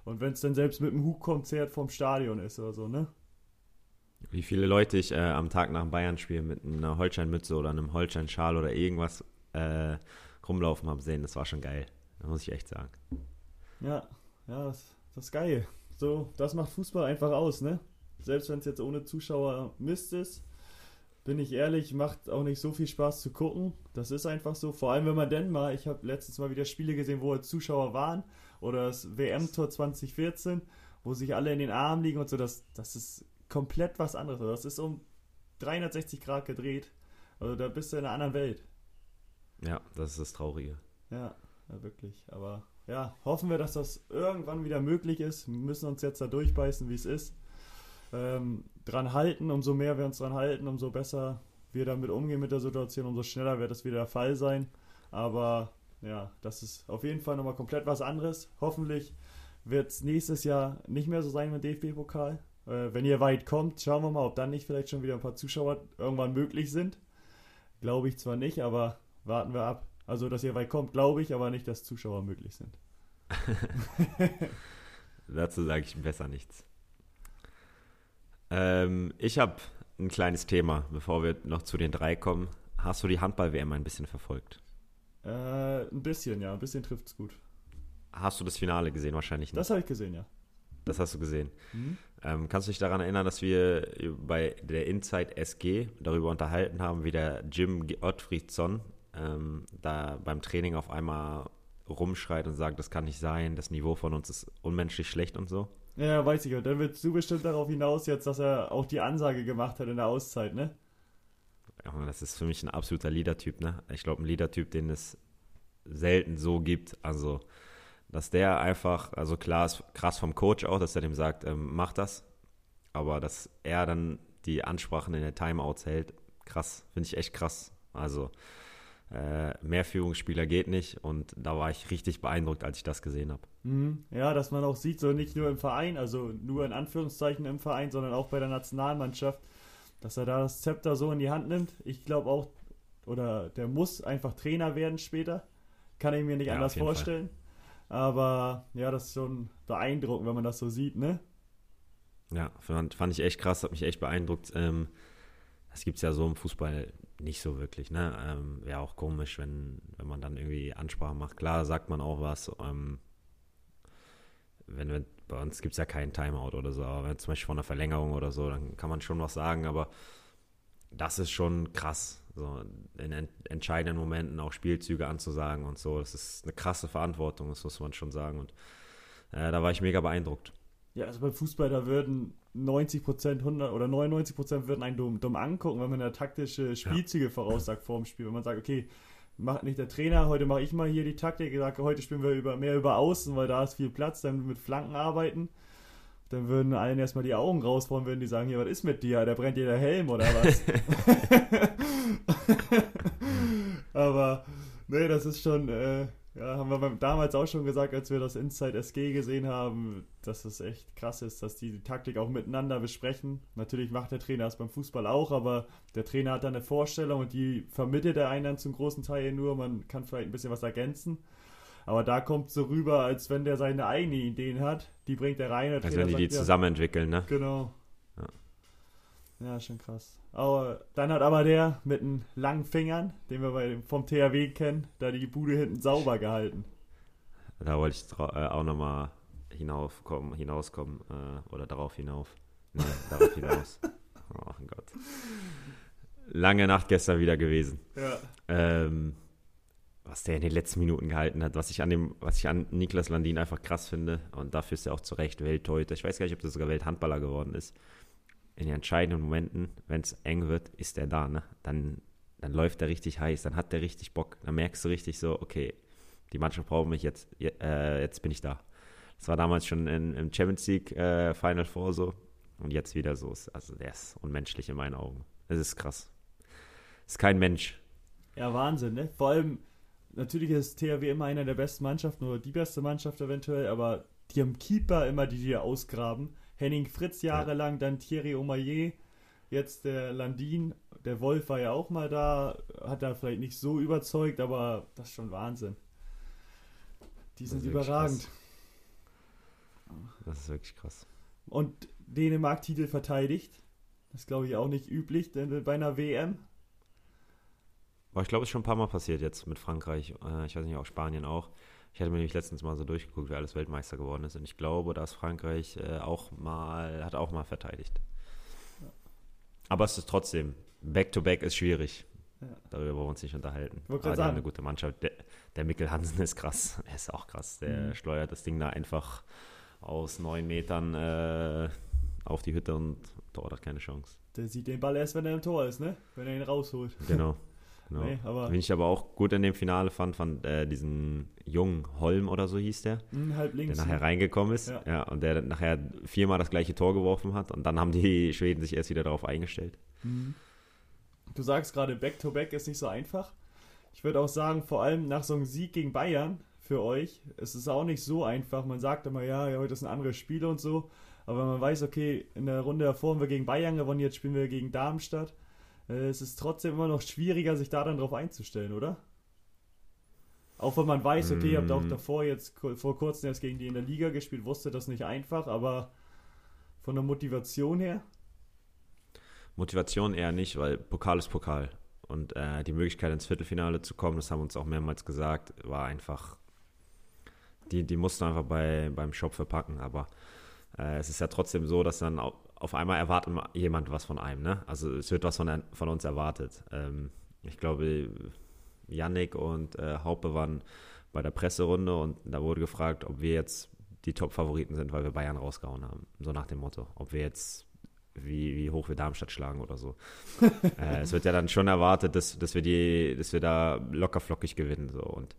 Und wenn es dann selbst mit einem Hubkonzert vom Stadion ist oder so, ne? Wie viele Leute ich äh, am Tag nach dem Bayern-Spiel mit einer Holsteinmütze oder einem Holsteinschal oder irgendwas äh, rumlaufen habe sehen, das war schon geil. Das muss ich echt sagen. Ja, ja, das, das ist geil. So, das macht Fußball einfach aus, ne? Selbst wenn es jetzt ohne Zuschauer Mist ist, bin ich ehrlich, macht auch nicht so viel Spaß zu gucken. Das ist einfach so. Vor allem, wenn man denn mal, ich habe letztens mal wieder Spiele gesehen, wo Zuschauer waren oder das WM-Tor 2014, wo sich alle in den Armen liegen und so. Das, das ist komplett was anderes. Das ist um 360 Grad gedreht. Also da bist du in einer anderen Welt. Ja, das ist das Traurige. Ja, ja wirklich. Aber ja, hoffen wir, dass das irgendwann wieder möglich ist. Wir müssen uns jetzt da durchbeißen, wie es ist. Ähm, dran halten, umso mehr wir uns dran halten, umso besser wir damit umgehen mit der Situation, umso schneller wird das wieder der Fall sein. Aber ja, das ist auf jeden Fall nochmal komplett was anderes. Hoffentlich wird es nächstes Jahr nicht mehr so sein mit dem DFB-Pokal. Äh, wenn ihr weit kommt, schauen wir mal, ob dann nicht vielleicht schon wieder ein paar Zuschauer irgendwann möglich sind. Glaube ich zwar nicht, aber warten wir ab. Also, dass ihr weit kommt, glaube ich, aber nicht, dass Zuschauer möglich sind. Dazu sage ich besser nichts. Ähm, ich habe ein kleines Thema, bevor wir noch zu den drei kommen. Hast du die Handball-WM ein bisschen verfolgt? Äh, ein bisschen, ja. Ein bisschen trifft es gut. Hast du das Finale gesehen? Wahrscheinlich nicht. Das habe ich gesehen, ja. Das hast du gesehen. Mhm. Ähm, kannst du dich daran erinnern, dass wir bei der Inside SG darüber unterhalten haben, wie der Jim Ottfriedsson ähm, da beim Training auf einmal rumschreit und sagt, das kann nicht sein, das Niveau von uns ist unmenschlich schlecht und so? Ja, weiß ich. Und dann wird du bestimmt darauf hinaus jetzt, dass er auch die Ansage gemacht hat in der Auszeit, ne? Ja, das ist für mich ein absoluter Leader-Typ, ne? Ich glaube, ein Leader-Typ, den es selten so gibt. Also, dass der einfach, also klar ist krass vom Coach auch, dass er dem sagt, ähm, mach das. Aber dass er dann die Ansprachen in der Timeouts hält, krass, finde ich echt krass. Also, äh, mehr Führungsspieler geht nicht und da war ich richtig beeindruckt, als ich das gesehen habe. Mhm. Ja, dass man auch sieht, so nicht nur im Verein, also nur in Anführungszeichen im Verein, sondern auch bei der Nationalmannschaft, dass er da das Zepter so in die Hand nimmt. Ich glaube auch, oder der muss einfach Trainer werden später. Kann ich mir nicht ja, anders vorstellen. Fall. Aber ja, das ist schon beeindruckend, wenn man das so sieht, ne? Ja, fand, fand ich echt krass, hat mich echt beeindruckt. Ähm, das gibt es ja so im Fußball nicht so wirklich. Ne? Ähm, Wäre auch komisch, wenn, wenn man dann irgendwie Ansprachen macht. Klar sagt man auch was. Ähm, wenn wir, bei uns gibt es ja keinen Timeout oder so, aber wenn zum Beispiel von einer Verlängerung oder so, dann kann man schon was sagen, aber das ist schon krass, so in ent entscheidenden Momenten auch Spielzüge anzusagen und so. Das ist eine krasse Verantwortung, das muss man schon sagen. Und äh, da war ich mega beeindruckt. Ja, also beim Fußball, da würden 90 Prozent, 100 oder 99 Prozent würden einen dumm, dumm angucken, wenn man da taktische Spielzüge ja. voraussagt vor dem Spiel. Wenn man sagt, okay, macht nicht der Trainer, heute mache ich mal hier die Taktik, ich sage, heute spielen wir über, mehr über Außen, weil da ist viel Platz, dann mit Flanken arbeiten. Dann würden allen erstmal die Augen rausfahren, würden die sagen, hier, was ist mit dir? Der brennt dir der Helm oder was? Aber nee, das ist schon, äh, ja, haben wir damals auch schon gesagt, als wir das Inside SG gesehen haben, dass es echt krass ist, dass die die Taktik auch miteinander besprechen. Natürlich macht der Trainer das beim Fußball auch, aber der Trainer hat dann eine Vorstellung und die vermittelt er einen dann zum großen Teil nur. Man kann vielleicht ein bisschen was ergänzen. Aber da kommt so rüber, als wenn der seine eigenen Ideen hat. Die bringt er rein. Also Trainer wenn die die sagt, ja, zusammen entwickeln, ne? Genau. Ja. Ja, schon krass. Aber dann hat aber der mit den langen Fingern, den wir bei, vom THW kennen, da die Bude hinten sauber gehalten. Da wollte ich äh, auch nochmal hinaufkommen, hinauskommen, äh, oder darauf hinauf. Nee, darauf hinaus. Oh Gott. Lange Nacht gestern wieder gewesen. Ja. Ähm, was der in den letzten Minuten gehalten hat, was ich an dem, was ich an Niklas Landin einfach krass finde, und dafür ist er auch zu Recht Welttorhüter. Ich weiß gar nicht, ob das sogar Welthandballer geworden ist. In den entscheidenden Momenten, wenn es eng wird, ist er da, ne? Dann, dann läuft er richtig heiß, dann hat er richtig Bock. Dann merkst du richtig so, okay, die Mannschaft braucht mich jetzt, je- äh, jetzt bin ich da. Das war damals schon in, im Champions League äh, Final Four so und jetzt wieder so. Also der ist unmenschlich in meinen Augen. Das ist krass. Ist kein Mensch. Ja, Wahnsinn, ne? Vor allem, natürlich ist THW immer einer der besten Mannschaften oder die beste Mannschaft eventuell, aber die haben Keeper immer, die die ausgraben. Henning Fritz jahrelang, dann Thierry Omayer, jetzt der Landin, der Wolf war ja auch mal da, hat da vielleicht nicht so überzeugt, aber das ist schon Wahnsinn. Die sind überragend. Das ist wirklich krass. Und Dänemark Titel verteidigt. Das ist, glaube ich, auch nicht üblich denn bei einer WM. Aber ich glaube, es ist schon ein paar Mal passiert jetzt mit Frankreich. Äh, ich weiß nicht, auch Spanien auch. Ich hatte mir nämlich letztens mal so durchgeguckt, wer alles Weltmeister geworden ist. Und ich glaube, dass Frankreich äh, auch mal, hat auch mal verteidigt. Aber es ist trotzdem, Back-to-Back ist schwierig. Ja. Darüber wollen wir uns nicht unterhalten. Aber die haben eine gute Mannschaft. Der, der Mikkel Hansen ist krass. Er ist auch krass. Der Mhm. steuert das Ding da einfach aus neun Metern äh, auf die Hütte und Tor hat keine Chance. Der sieht den Ball erst, wenn er im Tor ist, ne? Wenn er ihn rausholt. Genau. genau. Nee, aber Wen ich aber auch gut in dem Finale fand, fand äh, diesen jungen Holm oder so hieß der, hm, halb der links. nachher reingekommen ist. Ja. Ja. und der nachher viermal das gleiche Tor geworfen hat. Und dann haben die Schweden sich erst wieder darauf eingestellt. Mhm. Du sagst gerade, Back-to-Back ist nicht so einfach. Ich würde auch sagen, vor allem nach so einem Sieg gegen Bayern für euch, es ist auch nicht so einfach. Man sagt immer, ja, ja, heute ist ein anderes Spiel und so. Aber man weiß, okay, in der Runde davor haben wir gegen Bayern gewonnen, jetzt spielen wir gegen Darmstadt. Äh, Es ist trotzdem immer noch schwieriger, sich da dann drauf einzustellen, oder? Auch wenn man weiß, okay, ihr habt auch Mm. davor jetzt vor kurzem erst gegen die in der Liga gespielt, wusste das nicht einfach, aber von der Motivation her. Motivation eher nicht, weil Pokal ist Pokal. Und äh, die Möglichkeit ins Viertelfinale zu kommen, das haben wir uns auch mehrmals gesagt, war einfach, die, die mussten einfach bei, beim Shop verpacken. Aber äh, es ist ja trotzdem so, dass dann au- auf einmal erwartet ma- jemand was von einem. Ne? Also es wird was von, von uns erwartet. Ähm, ich glaube, Yannick und äh, Haupe waren bei der Presserunde und da wurde gefragt, ob wir jetzt die Top-Favoriten sind, weil wir Bayern rausgehauen haben. So nach dem Motto. Ob wir jetzt, wie, wie hoch wir Darmstadt schlagen oder so. äh, es wird ja dann schon erwartet, dass, dass, wir, die, dass wir da locker flockig gewinnen. So. Und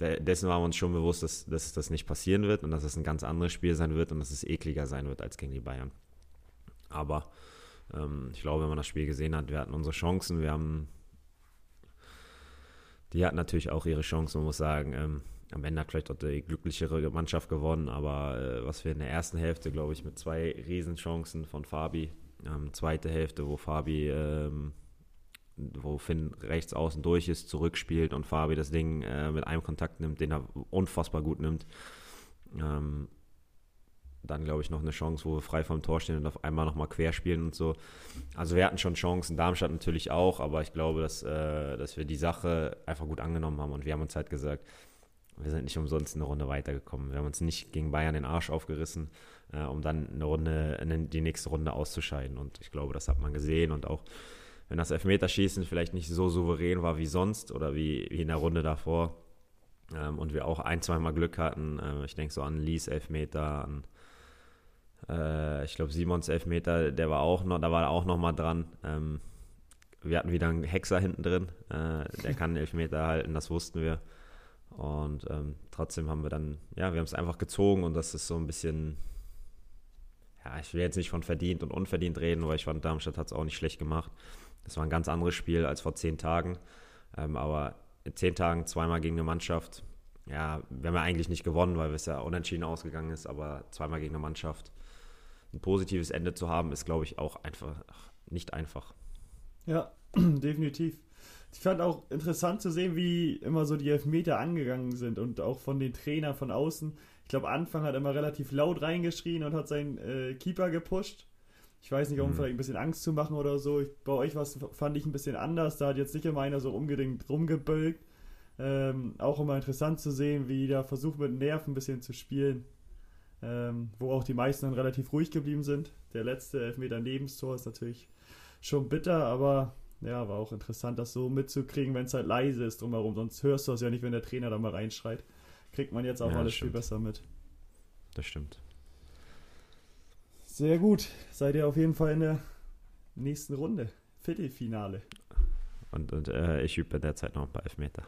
de dessen waren wir uns schon bewusst, dass, dass das nicht passieren wird und dass es ein ganz anderes Spiel sein wird und dass es ekliger sein wird als gegen die Bayern. Aber ähm, ich glaube, wenn man das Spiel gesehen hat, wir hatten unsere Chancen, wir haben die hatten natürlich auch ihre Chancen, man muss sagen. Ähm, am Ende hat vielleicht auch die glücklichere Mannschaft gewonnen, aber äh, was wir in der ersten Hälfte, glaube ich, mit zwei Riesenchancen von Fabi, ähm, zweite Hälfte, wo Fabi, ähm, wo Finn rechts außen durch ist, zurückspielt und Fabi das Ding äh, mit einem Kontakt nimmt, den er unfassbar gut nimmt. Ähm, dann, glaube ich, noch eine Chance, wo wir frei vom Tor stehen und auf einmal nochmal querspielen und so. Also wir hatten schon Chancen, Darmstadt natürlich auch, aber ich glaube, dass, äh, dass wir die Sache einfach gut angenommen haben und wir haben uns halt gesagt, wir sind nicht umsonst eine Runde weitergekommen. Wir haben uns nicht gegen Bayern den Arsch aufgerissen, äh, um dann eine Runde, eine, die nächste Runde auszuscheiden. Und ich glaube, das hat man gesehen und auch wenn das Elfmeterschießen vielleicht nicht so souverän war wie sonst oder wie, wie in der Runde davor ähm, und wir auch ein, zweimal Glück hatten. Äh, ich denke so an Lies Elfmeter, an äh, ich glaube Simons Elfmeter, der war auch noch, da war er auch noch mal dran. Ähm, wir hatten wieder einen Hexer hinten drin, äh, der kann Elfmeter halten, das wussten wir. Und ähm, trotzdem haben wir dann, ja, wir haben es einfach gezogen und das ist so ein bisschen, ja, ich will jetzt nicht von verdient und unverdient reden, weil ich fand, Darmstadt hat es auch nicht schlecht gemacht. Das war ein ganz anderes Spiel als vor zehn Tagen. Ähm, aber in zehn Tagen zweimal gegen eine Mannschaft, ja, wir haben ja eigentlich nicht gewonnen, weil es ja unentschieden ausgegangen ist, aber zweimal gegen eine Mannschaft ein positives Ende zu haben, ist, glaube ich, auch einfach nicht einfach. Ja, definitiv. Ich fand auch interessant zu sehen, wie immer so die Elfmeter angegangen sind und auch von den Trainern von außen. Ich glaube, Anfang hat immer relativ laut reingeschrien und hat seinen äh, Keeper gepusht. Ich weiß nicht, um mhm. vielleicht ein bisschen Angst zu machen oder so. Ich, bei euch was fand ich ein bisschen anders. Da hat jetzt nicht immer einer so unbedingt rumgebölkt. Ähm, auch immer interessant zu sehen, wie da versucht mit Nerven ein bisschen zu spielen. Ähm, wo auch die meisten dann relativ ruhig geblieben sind. Der letzte Elfmeter Nebenstor ist natürlich schon bitter, aber ja, war auch interessant, das so mitzukriegen, wenn es halt leise ist drumherum. Sonst hörst du es ja nicht, wenn der Trainer da mal reinschreit. Kriegt man jetzt auch ja, alles viel besser mit. Das stimmt. Sehr gut. Seid ihr auf jeden Fall in der nächsten Runde. Viertelfinale. Und, und äh, ich übe in der Zeit noch ein paar Elfmeter.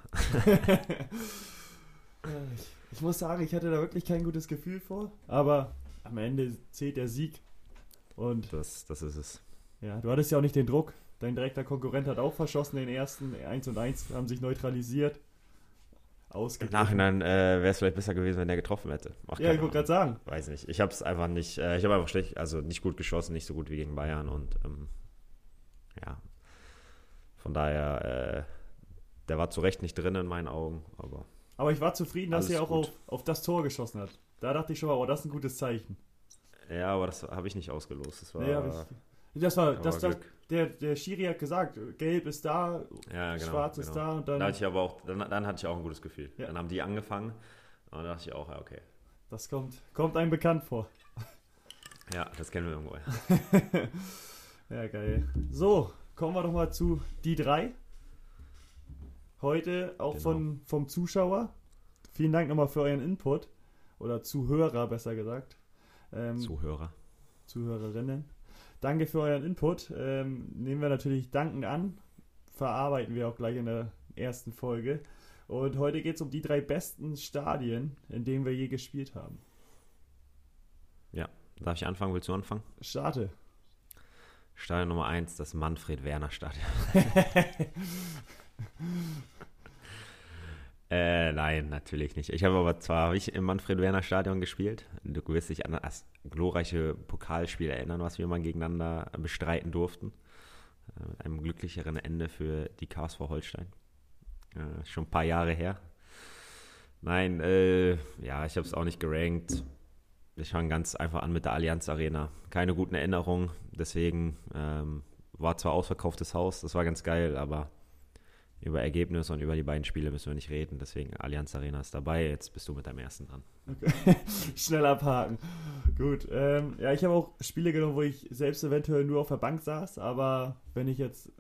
ich, muss sagen, ich hatte da wirklich kein gutes Gefühl vor. Aber am Ende zählt der Sieg. Und das, das ist es. Ja, du hattest ja auch nicht den Druck. Dein direkter Konkurrent hat auch verschossen den ersten. 1 und 1 haben sich neutralisiert. Im Nachhinein äh, wäre es vielleicht besser gewesen, wenn er getroffen hätte. Macht ja, ich wollte gerade sagen. Weiß nicht. Ich habe es einfach nicht, äh, ich habe einfach schlecht, also nicht gut geschossen, nicht so gut wie gegen Bayern und ähm, ja. Von daher, äh, der war zu Recht nicht drin in meinen Augen, aber. Aber ich war zufrieden, dass er auch auf, auf, das Tor geschossen hat. Da dachte ich schon mal, oh, das ist ein gutes Zeichen. Ja, aber das habe ich nicht ausgelost. Das war, nee, ich, das war, das, das, der, der Schiri hat gesagt, gelb ist da, ja, genau, schwarz genau. ist da und dann. Da hatte ich aber auch, dann, dann hatte ich auch ein gutes Gefühl. Ja. Dann haben die angefangen und dann dachte ich auch, ja, okay. Das kommt, kommt einem bekannt vor. Ja, das kennen wir irgendwo. ja, geil. So, kommen wir doch mal zu die drei. Heute auch genau. von, vom Zuschauer. Vielen Dank nochmal für euren Input. Oder Zuhörer, besser gesagt. Ähm, Zuhörer. Zuhörerinnen. Danke für euren Input. Ähm, nehmen wir natürlich dankend an. Verarbeiten wir auch gleich in der ersten Folge. Und heute geht es um die drei besten Stadien, in denen wir je gespielt haben. Ja, darf ich anfangen? Willst du anfangen? Starte. Stadion Nummer 1, das Manfred-Werner-Stadion. Äh, nein, natürlich nicht. Ich habe aber zwar hab ich im Manfred-Werner-Stadion gespielt. Du wirst dich an das glorreiche Pokalspiel erinnern, was wir mal gegeneinander bestreiten durften. Äh, mit einem glücklicheren Ende für die KSV Holstein. Äh, schon ein paar Jahre her. Nein, äh, ja, ich habe es auch nicht gerankt. Ich fange ganz einfach an mit der Allianz Arena. Keine guten Erinnerungen, deswegen ähm, war zwar ausverkauftes Haus, das war ganz geil, aber über Ergebnisse und über die beiden Spiele müssen wir nicht reden. Deswegen Allianz Arena ist dabei. Jetzt bist du mit deinem ersten dran. Okay. Schnell abhaken. Gut. Ähm, ja, ich habe auch Spiele genommen, wo ich selbst eventuell nur auf der Bank saß. Aber wenn ich jetzt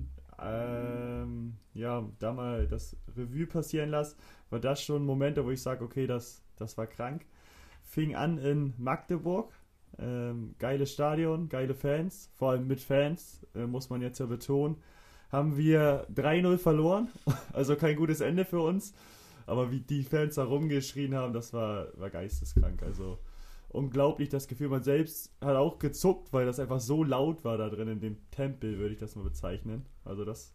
ähm, ja, da mal das Revue passieren lasse, war das schon Momente, wo ich sage, okay, das, das war krank. Fing an in Magdeburg. Ähm, geiles Stadion, geile Fans, vor allem mit Fans, äh, muss man jetzt ja betonen haben wir 3-0 verloren. Also kein gutes Ende für uns. Aber wie die Fans da rumgeschrien haben, das war, war geisteskrank. Also unglaublich das Gefühl. Man selbst hat auch gezuckt, weil das einfach so laut war da drin in dem Tempel, würde ich das mal bezeichnen. Also das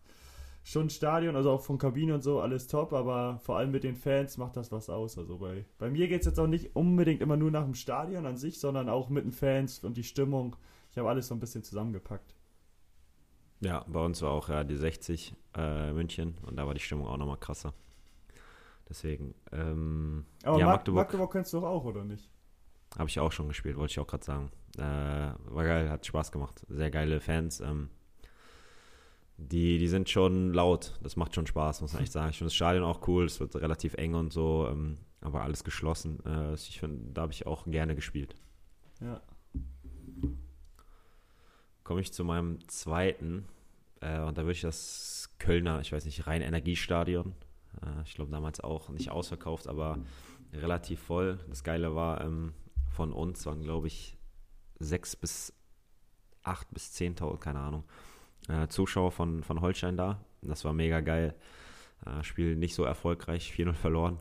schon Stadion, also auch von Kabine und so, alles top, aber vor allem mit den Fans macht das was aus. Also bei, bei mir geht es jetzt auch nicht unbedingt immer nur nach dem Stadion an sich, sondern auch mit den Fans und die Stimmung. Ich habe alles so ein bisschen zusammengepackt. Ja, bei uns war auch ja die 60 äh, München und da war die Stimmung auch nochmal krasser. Deswegen. Ähm, Aber ja, Magdeburg, Magdeburg kennst du doch auch, oder nicht? Habe ich auch schon gespielt, wollte ich auch gerade sagen. Äh, war geil, hat Spaß gemacht. Sehr geile Fans. Ähm, die, die sind schon laut. Das macht schon Spaß, muss man echt sagen. Ich finde das Stadion auch cool. Es wird relativ eng und so, ähm, aber alles geschlossen. Äh, ich finde, da habe ich auch gerne gespielt. Ja komme ich zu meinem zweiten. Äh, und da würde ich das Kölner, ich weiß nicht, Rhein-Energiestadion. Äh, ich glaube damals auch nicht ausverkauft, aber relativ voll. Das Geile war, ähm, von uns waren, glaube ich, sechs bis acht bis zehntausend, keine Ahnung, äh, Zuschauer von, von Holstein da. Das war mega geil. Äh, Spiel nicht so erfolgreich, 4-0 verloren.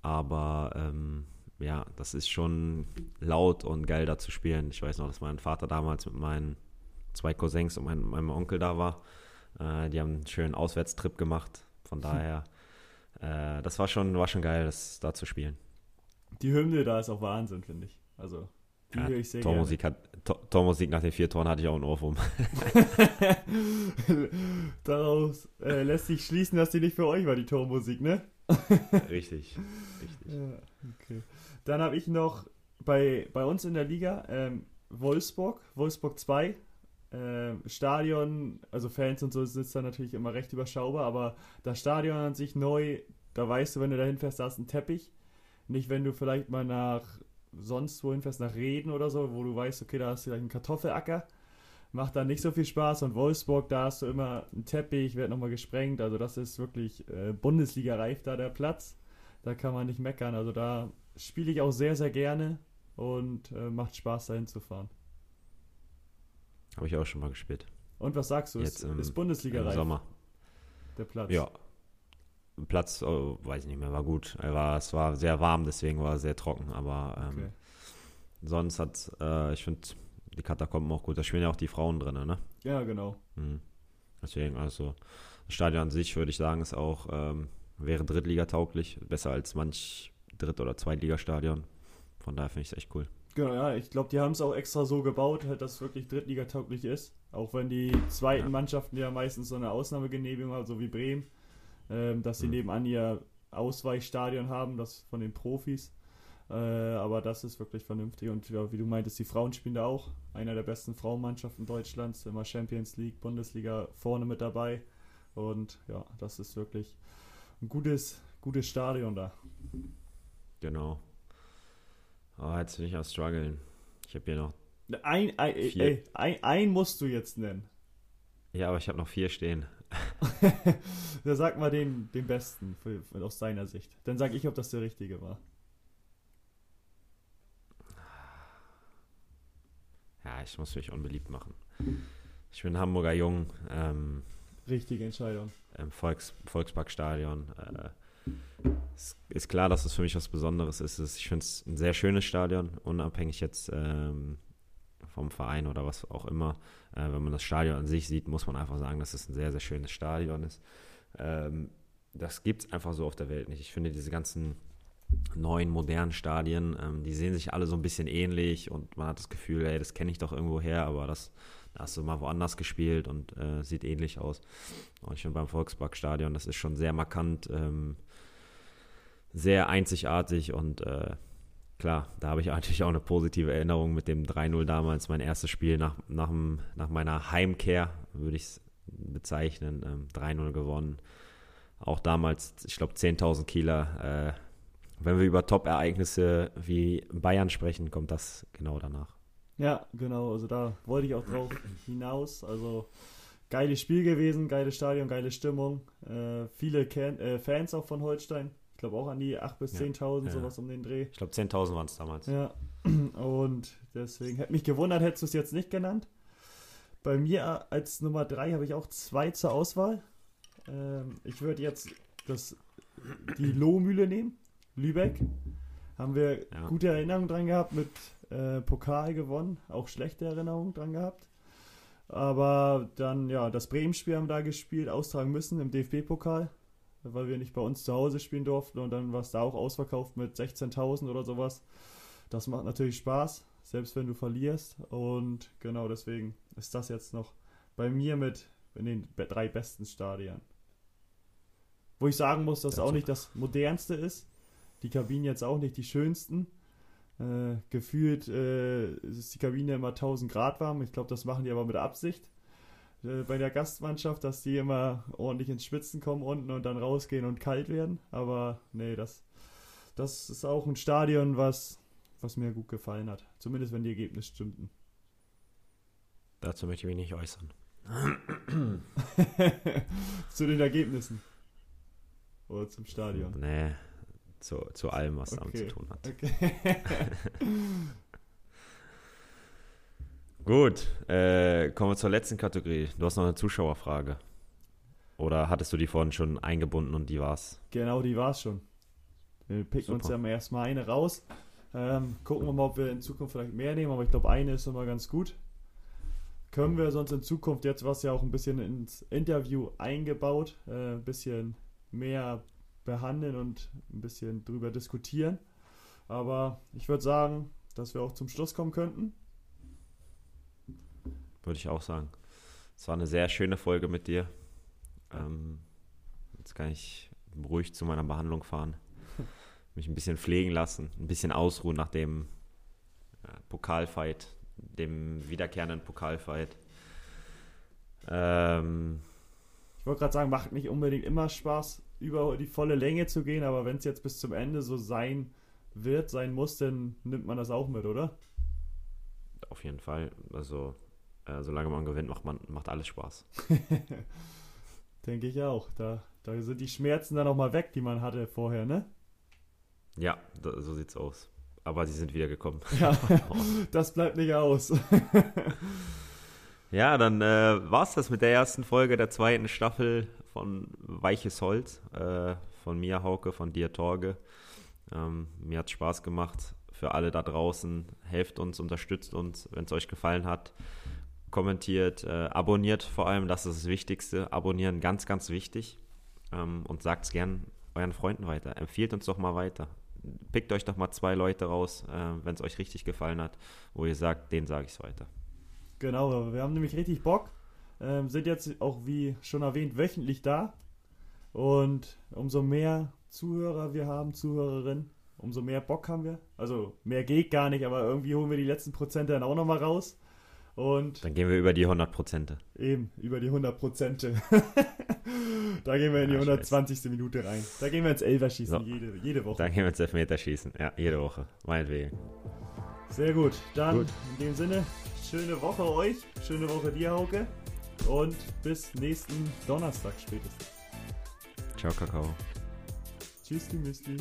Aber ähm, ja, das ist schon laut und geil da zu spielen. Ich weiß noch, dass mein Vater damals mit meinen zwei Cousins und mein, meinem Onkel da war. Äh, die haben einen schönen Auswärtstrip gemacht. Von daher, äh, das war schon, war schon geil, das da zu spielen. Die Hymne da ist auch Wahnsinn, finde ich. Also, die Ja, höre ich sehr Tormusik, hat, Tor, Tormusik nach den vier Toren hatte ich auch einen Ohrwurm. gerne. Daraus äh, lässt sich schließen, dass die nicht für euch war, die Tormusik, ne? richtig, richtig. Ja, okay. Dann habe ich noch bei, bei uns in der Liga ähm, Wolfsburg, Wolfsburg 2. Ähm, Stadion, also Fans und so sitzt da natürlich immer recht überschaubar, aber das Stadion an sich neu, da weißt du, wenn du dahin fährst, da ist ein Teppich. Nicht, wenn du vielleicht mal nach sonst wohin fährst, nach Reden oder so, wo du weißt, okay, da hast du vielleicht einen Kartoffelacker. Macht dann nicht so viel Spaß und Wolfsburg, da hast du immer einen Teppich, wird nochmal gesprengt. Also das ist wirklich äh, Bundesliga-reif da der Platz. Da kann man nicht meckern. Also da spiele ich auch sehr, sehr gerne und äh, macht Spaß, dahin zu fahren. Habe ich auch schon mal gespielt. Und was sagst du? Jetzt ist, im- ist Im Bundesliga-reif Sommer. der Platz? Ja. Platz, oh, weiß ich nicht mehr, war gut. Er war, es war sehr warm, deswegen war es sehr trocken. Aber ähm, Okay. sonst hat, äh, ich finde, die Katakomben auch gut. Da spielen ja auch die Frauen drin, ne? Ja, genau. Mhm. Deswegen, also, das Stadion an sich, würde ich sagen, ist auch, ähm, wäre Drittliga-tauglich. Besser als manch Dritt- oder Zweitligastadion. Von daher finde ich es echt cool. Genau, ja, ich glaube, die haben es auch extra so gebaut, halt, dass es wirklich Drittliga-tauglich ist. Auch wenn die zweiten Ja. Mannschaften ja meistens so eine Ausnahmegenehmigung haben, so wie Bremen, ähm, dass sie Mhm. nebenan ihr Ausweichstadion haben, das von den Profis. Äh, aber das ist wirklich vernünftig. Und ja, wie du meintest, die Frauen spielen da auch. Einer der besten Frauenmannschaften Deutschlands, immer Champions League, Bundesliga vorne mit dabei. Und ja, das ist wirklich ein gutes, gutes Stadion da. Genau. Aber jetzt bin ich am struggeln. Ich habe hier noch, Ein, ein, ey, ein, ein musst du jetzt nennen. ja, aber ich habe noch vier stehen. Ja, sag mal den, den besten für, für, aus deiner Sicht. Dann sag ich, ob das der richtige war. Ja, ich muss mich unbeliebt machen. Ich bin Hamburger Jung, ähm, Richtige Entscheidung. im Volks, Volksparkstadion. Äh, es ist klar, dass es für mich was Besonderes ist. Ich finde es ein sehr schönes Stadion, unabhängig jetzt ähm, vom Verein oder was auch immer. Äh, wenn man das Stadion an sich sieht, muss man einfach sagen, dass es ein sehr, sehr schönes Stadion ist. Ähm, das gibt es einfach so auf der Welt nicht. Ich finde diese ganzen neuen, modernen Stadien, ähm, die sehen sich alle so ein bisschen ähnlich und man hat das Gefühl, ey, das kenne ich doch irgendwo her, aber das da hast du mal woanders gespielt und äh, sieht ähnlich aus. Und finde beim Volksparkstadion, das ist schon sehr markant, ähm, sehr einzigartig und äh, klar, da habe ich natürlich auch eine positive Erinnerung mit dem 3-0 damals, mein erstes Spiel nach, nach, nach meiner Heimkehr, würde ich es bezeichnen, ähm, 3-0 gewonnen. Auch damals, ich glaube, 10.000 Kieler. Äh, wenn wir über Top-Ereignisse wie Bayern sprechen, kommt das genau danach. Ja, genau. Also da wollte ich auch drauf hinaus. Also geiles Spiel gewesen, geiles Stadion, geile Stimmung. Äh, viele Can äh, Fans auch von Holstein. Ich glaube auch an die 8.000 bis Ja, 10.000, ja. sowas um den Dreh. Ich glaube, 10.000 waren es damals. Ja, und deswegen hätte mich gewundert, hättest du es jetzt nicht genannt. Bei mir als Nummer 3 habe ich auch zwei zur Auswahl. Ähm, ich würde jetzt das, die Lohmühle nehmen, Lübeck. Haben wir Ja. gute Erinnerungen dran gehabt, mit äh, Pokal gewonnen, auch schlechte Erinnerungen dran gehabt. Aber dann, ja, das Bremen-Spiel haben wir da gespielt, austragen müssen im DFB-Pokal, weil wir nicht bei uns zu Hause spielen durften und dann war es da auch ausverkauft mit 16.000 oder sowas. Das macht natürlich Spaß, selbst wenn du verlierst. Und genau deswegen ist das jetzt noch bei mir mit in den drei besten Stadien. Wo ich sagen muss, dass es Ja, auch nicht das modernste ist. Die Kabinen jetzt auch nicht die schönsten. Äh, gefühlt äh, ist die Kabine immer 1000 Grad warm. Ich glaube, das machen die aber mit Absicht äh, bei der Gastmannschaft, dass die immer ordentlich ins Schwitzen kommen unten und dann rausgehen und kalt werden. Aber nee, das, das ist auch ein Stadion, was, was mir gut gefallen hat. Zumindest wenn die Ergebnisse stimmten. Dazu möchte ich mich nicht äußern. Zu den Ergebnissen. Oder zum Stadion. Nee, zu, zu allem, was damit Okay. zu tun hat. Okay. Gut, äh, kommen wir zur letzten Kategorie. Du hast noch eine Zuschauerfrage. Oder hattest du die vorhin schon eingebunden und die war's? Genau, die war's schon. Wir picken Super. uns ja mal erstmal eine raus. Ähm, gucken wir mal, ob wir in Zukunft vielleicht mehr nehmen, aber ich glaube, eine ist immer ganz gut. Können wir sonst in Zukunft jetzt was ja auch ein bisschen ins Interview eingebaut, äh, ein bisschen mehr behandeln und ein bisschen drüber diskutieren. Aber ich würde sagen, dass wir auch zum Schluss kommen könnten. Würde ich auch sagen. Es war eine sehr schöne Folge mit dir. Ähm, jetzt kann ich ruhig zu meiner Behandlung fahren. Mich ein bisschen pflegen lassen, ein bisschen ausruhen nach dem äh, Pokalfight, dem wiederkehrenden Pokalfight. Ähm, Ich wollte gerade sagen, macht nicht unbedingt immer Spaß, über die volle Länge zu gehen, aber wenn es jetzt bis zum Ende so sein wird, sein muss, dann nimmt man das auch mit, oder? auf jeden Fall. Also, äh, solange man gewinnt, macht, man, macht alles Spaß. Denke ich auch. Da, da sind die Schmerzen dann auch mal weg, die man hatte vorher, ne? Ja, da, so sieht's aus. Aber sie sind wieder gekommen. Ja, das bleibt nicht aus. Ja, dann äh, war's das mit der ersten Folge der zweiten Staffel von Weiches Holz. Äh, von mir, Hauke, von dir, Torge. Ähm, mir hat's Spaß gemacht. Für alle da draußen, helft uns, unterstützt uns, wenn es euch gefallen hat. Kommentiert, äh, abonniert vor allem, das ist das Wichtigste. Abonnieren, ganz, ganz wichtig. Ähm, und sagt's gern euren Freunden weiter. Empfiehlt uns doch mal weiter. Pickt euch doch mal zwei Leute raus, äh, wenn es euch richtig gefallen hat, wo ihr sagt, denen sage ich's weiter. Genau, wir haben nämlich richtig Bock. Ähm, sind jetzt auch, wie schon erwähnt, wöchentlich da. Und umso mehr Zuhörer wir haben, Zuhörerinnen, umso mehr Bock haben wir. Also mehr geht gar nicht, aber irgendwie holen wir die letzten Prozente dann auch nochmal raus. Und Dann gehen wir über die 100 Prozente. eben über die 100 Prozente. da gehen wir in die Ja, 120. Minute rein. Da gehen wir ins Elferschießen So. jede, jede Woche. Dann gehen wir ins Elfmeterschießen. Ja, jede Woche. Meinetwegen. Sehr gut. Dann Gut. in dem Sinne, schöne Woche euch, schöne Woche dir, Hauke. Und bis nächsten Donnerstag spätestens. Ciao, Kakao. Tschüss, die Misty.